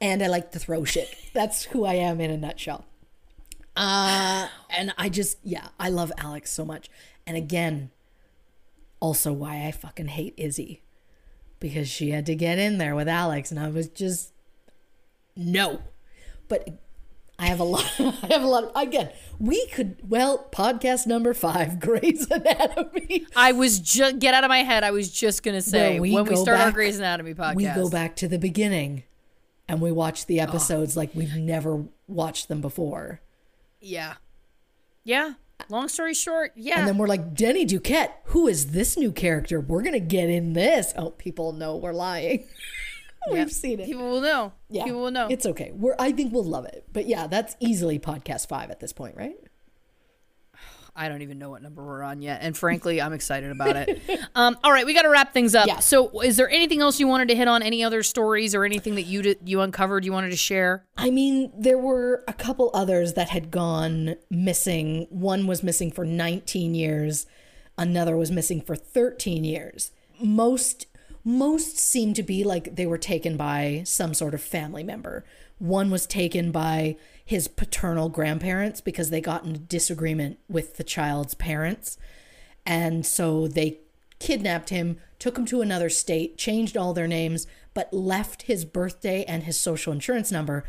and I like to throw shit. That's who I am in a nutshell. Uh, and I just, yeah, I love Alex so much. And again, also why I fucking hate Izzy because she had to get in there with Alex, and I was just no. But I have a lot. I have a lot. Of, again, we could well podcast number five, Grey's Anatomy. I was just get out of my head. I was just gonna say where we when we start our back- Grey's Anatomy podcast. We go back to the beginning, and we watch the episodes like we've never watched them before. Yeah, yeah. Long story short, yeah. And then we're like, Denny Duquette, who is this new character? We're gonna get in this. Oh, people know we're lying. We've Yep. seen it. People will know. Yeah, People will know. It's okay. We're. I think we'll love it. But yeah, that's easily podcast five at this point, right? I don't even know what number we're on yet. And frankly, I'm excited about it. Um, all right, we got to wrap things up. Yeah. So, is there anything else you wanted to hit on? Any other stories or anything that you did, you uncovered you wanted to share? I mean, there were a couple others that had gone missing. One was missing for 19 years, another was missing for 13 years. Most most seem to be like they were taken by some sort of family member. One was taken by his paternal grandparents because they got in disagreement with the child's parents. And so they kidnapped him, took him to another state, changed all their names, but left his birthday and his social insurance number.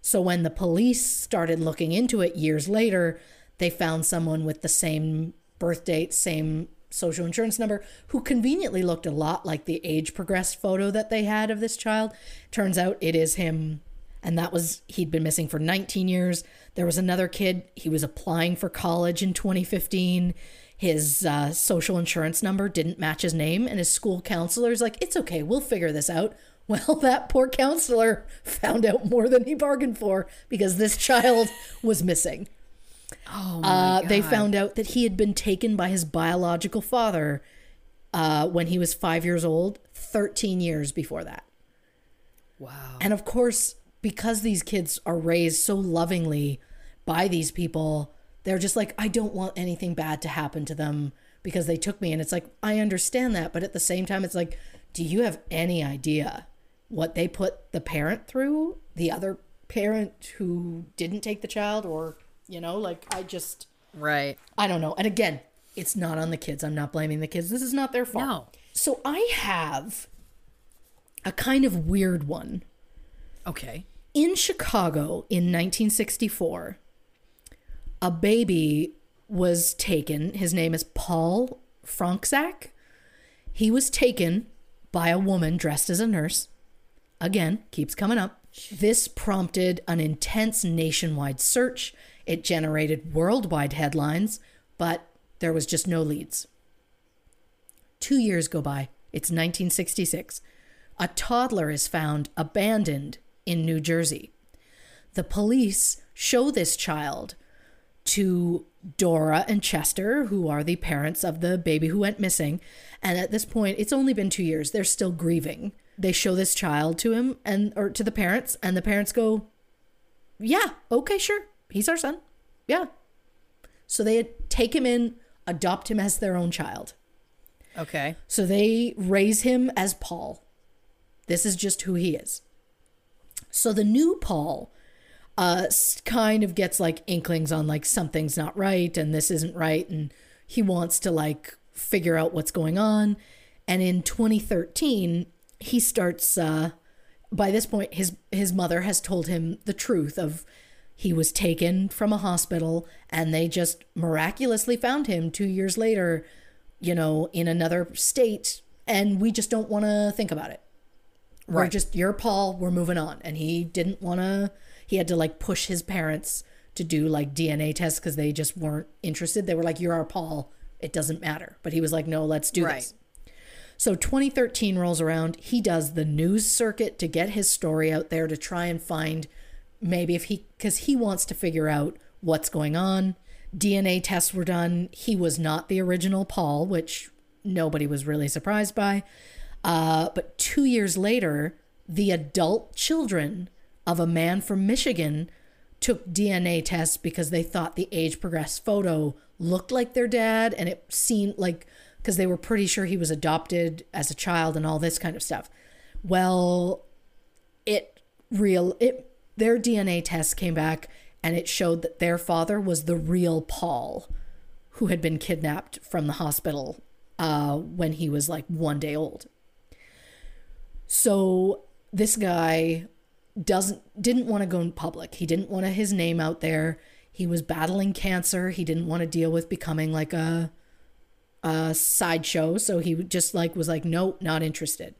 So when the police started looking into it years later, they found someone with the same birth date, same social insurance number, who conveniently looked a lot like the age progressed photo that they had of this child. Turns out it is him. And that was, he'd been missing for 19 years. There was another kid, he was applying for college in 2015 his uh, social insurance number didn't match his name, and his school counselor's like, "It's okay, we'll figure this out." Well, that poor counselor found out more than he bargained for because this child was missing. Oh, Uh, they found out that he had been taken by his biological father uh, when he was five years old, 13 years before that. wow. And of course, because these kids are raised so lovingly by these people, they're just like, I don't want anything bad to happen to them because they took me. And it's like, I understand that. But at the same time, it's like, do you have any idea what they put the parent through? The other parent who didn't take the child? Or, you know, like, I just, Right. I don't know. And again, it's not on the kids. I'm not blaming the kids. This is not their fault. No. So I have a kind of weird one Okay. in Chicago in 1964, a baby was taken. His name is Paul Fronczak. He was taken by a woman dressed as a nurse. Again, keeps coming up. This prompted an intense nationwide search. It generated worldwide headlines, but There was just no leads. Two years go by. It's 1966. A toddler is found abandoned in New Jersey. The police show this child to Dora and Chester, who are the parents of the baby who went missing. And at this point, it's only been two years. They're still grieving. They show this child to him and or to the parents, and the parents go, "Yeah, okay, sure, he's our son. Yeah." So they take him in, adopt him as their own child. Okay. So they raise him as Paul. This is just who he is. So the new Paul uh kind of gets like inklings on like something's not right and this isn't right and he wants to like figure out what's going on and in 2013 he starts uh by this point his his mother has told him the truth of he was taken from a hospital and they just miraculously found him 2 years later you know in another state and we just don't want to think about it we're Right. just you're Paul, we're moving on. And he didn't want to he had to like push his parents to do like DNA tests cuz they just weren't interested. They were like you're our Paul, it doesn't matter. But he was like no, let's do Right. this. So 2013 rolls around, he does the news circuit to get his story out there to try and find maybe if he cuz he wants to figure out what's going on. DNA tests were done. He was not the original Paul, which nobody was really surprised by. Uh, but two years later, the adult children of a man from Michigan took DNA tests because they thought the age progressed photo looked like their dad and it seemed like because they were pretty sure he was adopted as a child and all this kind of stuff. Well, it real it their DNA test came back and it showed that their father was the real Paul who had been kidnapped from the hospital uh, when he was like one day old. So this guy doesn't didn't want to go in public. He didn't want his name out there. He was battling cancer. He didn't want to deal with becoming like a a sideshow. So he just like was like, nope, not interested.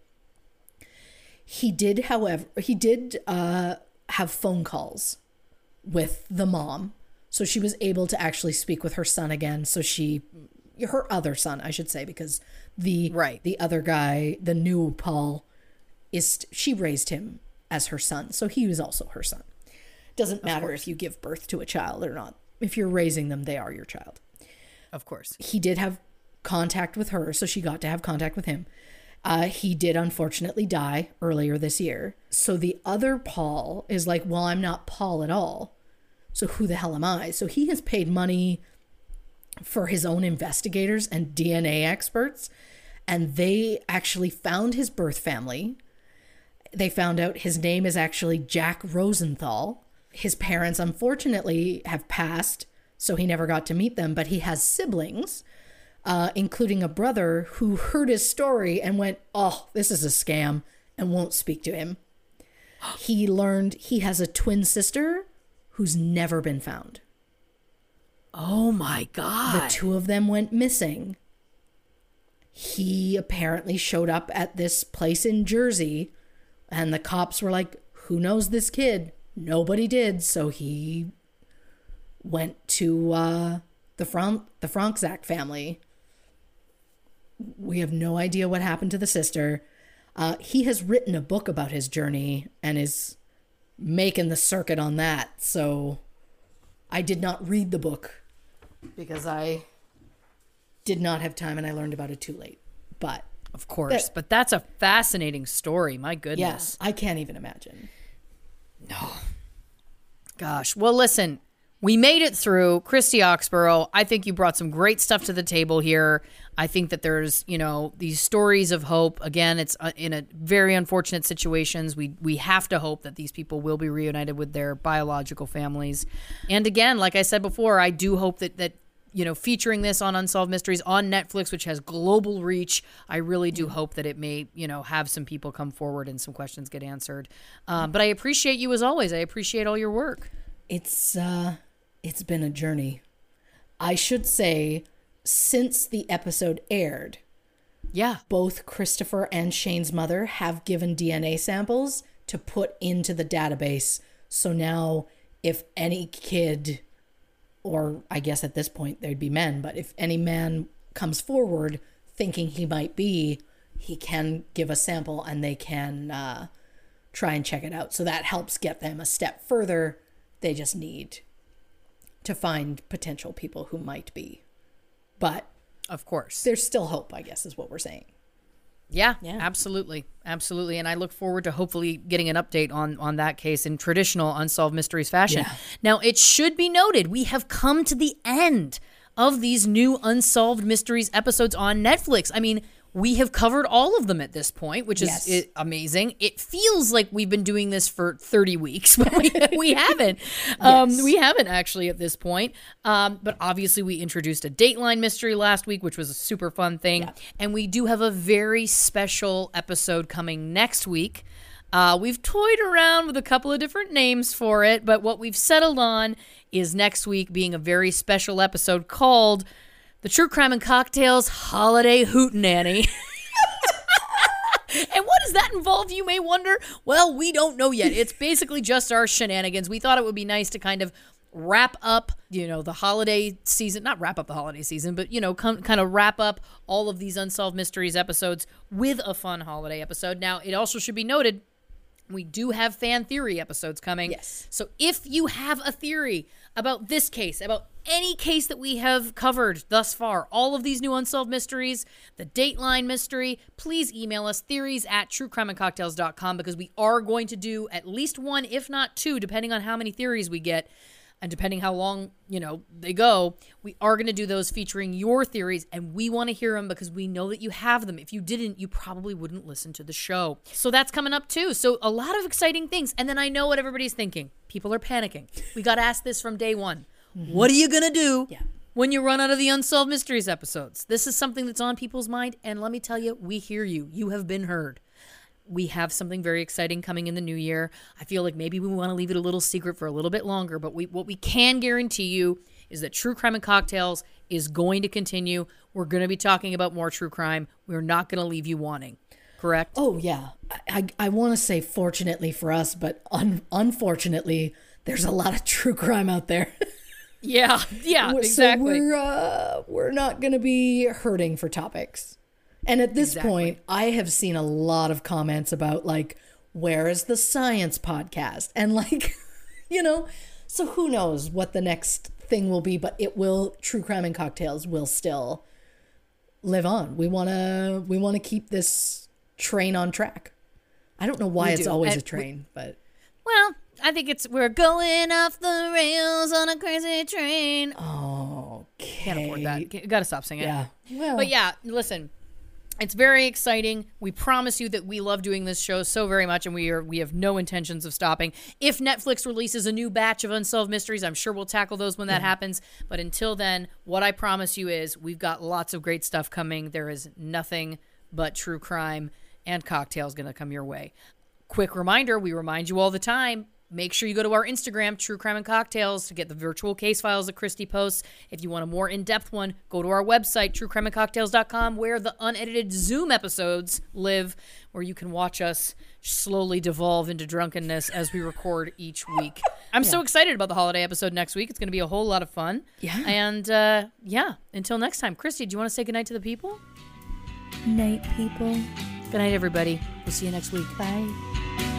He did, however, he did uh, have phone calls with the mom. So she was able to actually speak with her son again. So she, her other son, I should say, because the Right. the other guy, the new Paul, is she raised him as her son, so he was also her son. Doesn't matter if you give birth to a child or not. If you're raising them, they are your child Of course. he did have contact with her, so she got to have contact with him. Uh, he did unfortunately die earlier this year. So the other Paul is like, well, I'm not Paul at all. So who the hell am I? So he has paid money for his own investigators and DNA experts, and they actually found his birth family. They found out his name is actually Jack Rosenthal. His parents, unfortunately, have passed, so he never got to meet them, but he has siblings, uh, including a brother who heard his story and went, Oh, this is a scam, and won't speak to him. He learned he has a twin sister who's never been found. Oh my God. The two of them went missing. He apparently showed up at this place in Jersey, and the cops were like, Who knows this kid? Nobody did. So he went to uh, the, Fron- the family. We have no idea what happened to the sister. Uh, he has written a book about his journey and is making the circuit on that. So I did not read the book because I did not have time and I learned about it too late. But of course. That- but that's a fascinating story. My goodness. yes, I can't even imagine. No. Gosh. Well, listen, we made it through. Christy Oxborough, I think you brought some great stuff to the table here. I think that there's, you know, these stories of hope. Again, it's uh, in a very unfortunate situations. We we have to hope that these people will be reunited with their biological families. And again, like I said before, I do hope that that you know, featuring this on Unsolved Mysteries on Netflix, which has global reach, I really do hope that it may, you know, have some people come forward and some questions get answered. Um, but I appreciate you as always. I appreciate all your work. It's uh it's been a journey. I should say since the episode aired, Yeah. both Christopher and Shane's mother have given DNA samples to put into the database. So now if any kid or I guess at this point there'd be men, but if any man comes forward thinking he might be, he can give a sample and they can uh, try and check it out. So that helps get them a step further. They just need to find potential people who might be. But Of course. there's still hope, I guess, is what we're saying. Yeah, Yeah. absolutely, absolutely, and I look forward to hopefully getting an update on on that case in traditional unsolved mysteries fashion. Yeah. Now, it should be noted we have come to the end of these new unsolved mysteries episodes on Netflix. I mean. We have covered all of them at this point, which is Yes. amazing. It feels like we've been doing this for 30 weeks, but we, we haven't. Um, Yes. we haven't actually at this point. Um, but obviously, we introduced a Dateline mystery last week, which was a super fun thing. And we do have a very special episode coming next week. Uh, we've toyed around with a couple of different names for it, but what we've settled on is next week being a very special episode called The True Crime and Cocktails Holiday Hootenanny. And what does that involve, you may wonder? Well, we don't know yet. It's basically just our shenanigans. We thought it would be nice to kind of wrap up, you know, the holiday season, not wrap up the holiday season, but, you know, com- kind of wrap up all of these Unsolved Mysteries episodes with a fun holiday episode. Now, it also should be noted we do have fan theory episodes coming. Yes. So if you have a theory about this case, about any case that we have covered thus far, all of these new unsolved mysteries, the Dateline mystery, please email us theories at truecrimeandcocktails.com because we are going to do at least one, if not two, depending on how many theories we get and depending how long you know they go we are going to do those featuring your theories and we want to hear them because we know that you have them. If you didn't you probably wouldn't listen to the show. So that's coming up too. So a lot of exciting things. And then i know what everybody's thinking. People are panicking. We got asked this from day one. Mm-hmm. What are you going to do Yeah. when you run out of the unsolved mysteries episodes? This is something that's on people's mind and let me tell you we hear you. You have been heard we have something very exciting coming in the new year. I feel like maybe we want to leave it a little secret for a little bit longer, but we what we can guarantee you is that True Crime and Cocktails is going to continue. We're going to be talking about more true crime. We're not going to leave you wanting. Correct? Oh yeah, I I, I want to say fortunately for us, but un- unfortunately, there's a lot of true crime out there. Yeah. Yeah, So exactly. we're uh, we're not going to be hurting for topics. And at this Exactly. point, I have seen a lot of comments about like, where is the science podcast? And like, you know, so who knows what the next thing will be? But it will. True crime and cocktails will still live on. We wanna we want to keep this train on track. I don't know why We it's do. always And a train, but Well, I think it's we're going off the rails on a crazy train. okay. Can't afford that. Got to stop singing. Yeah. Well, But yeah, listen, it's very exciting. We promise you that we love doing this show so very much, and we are we have no intentions of stopping. If Netflix releases a new batch of unsolved mysteries, I'm sure we'll tackle those when that happens. But until then, what I promise you is we've got lots of great stuff coming. There is nothing but true crime and cocktails going to come your way. Quick reminder: we remind you all the time. Make sure you go to our Instagram, True Crime and Cocktails, to get the virtual case files that Christy posts. If you want a more in depth one, go to our website, truecrimeandcocktails.com, where the unedited Zoom episodes live, where you can watch us slowly devolve into drunkenness as we record each week. I'm so excited about the holiday episode next week. It's going to be a whole lot of fun. Yeah. And uh, yeah, until next time. Christy, do you want to say goodnight to the people? Night, people. Good night, everybody. We'll see you next week. Bye.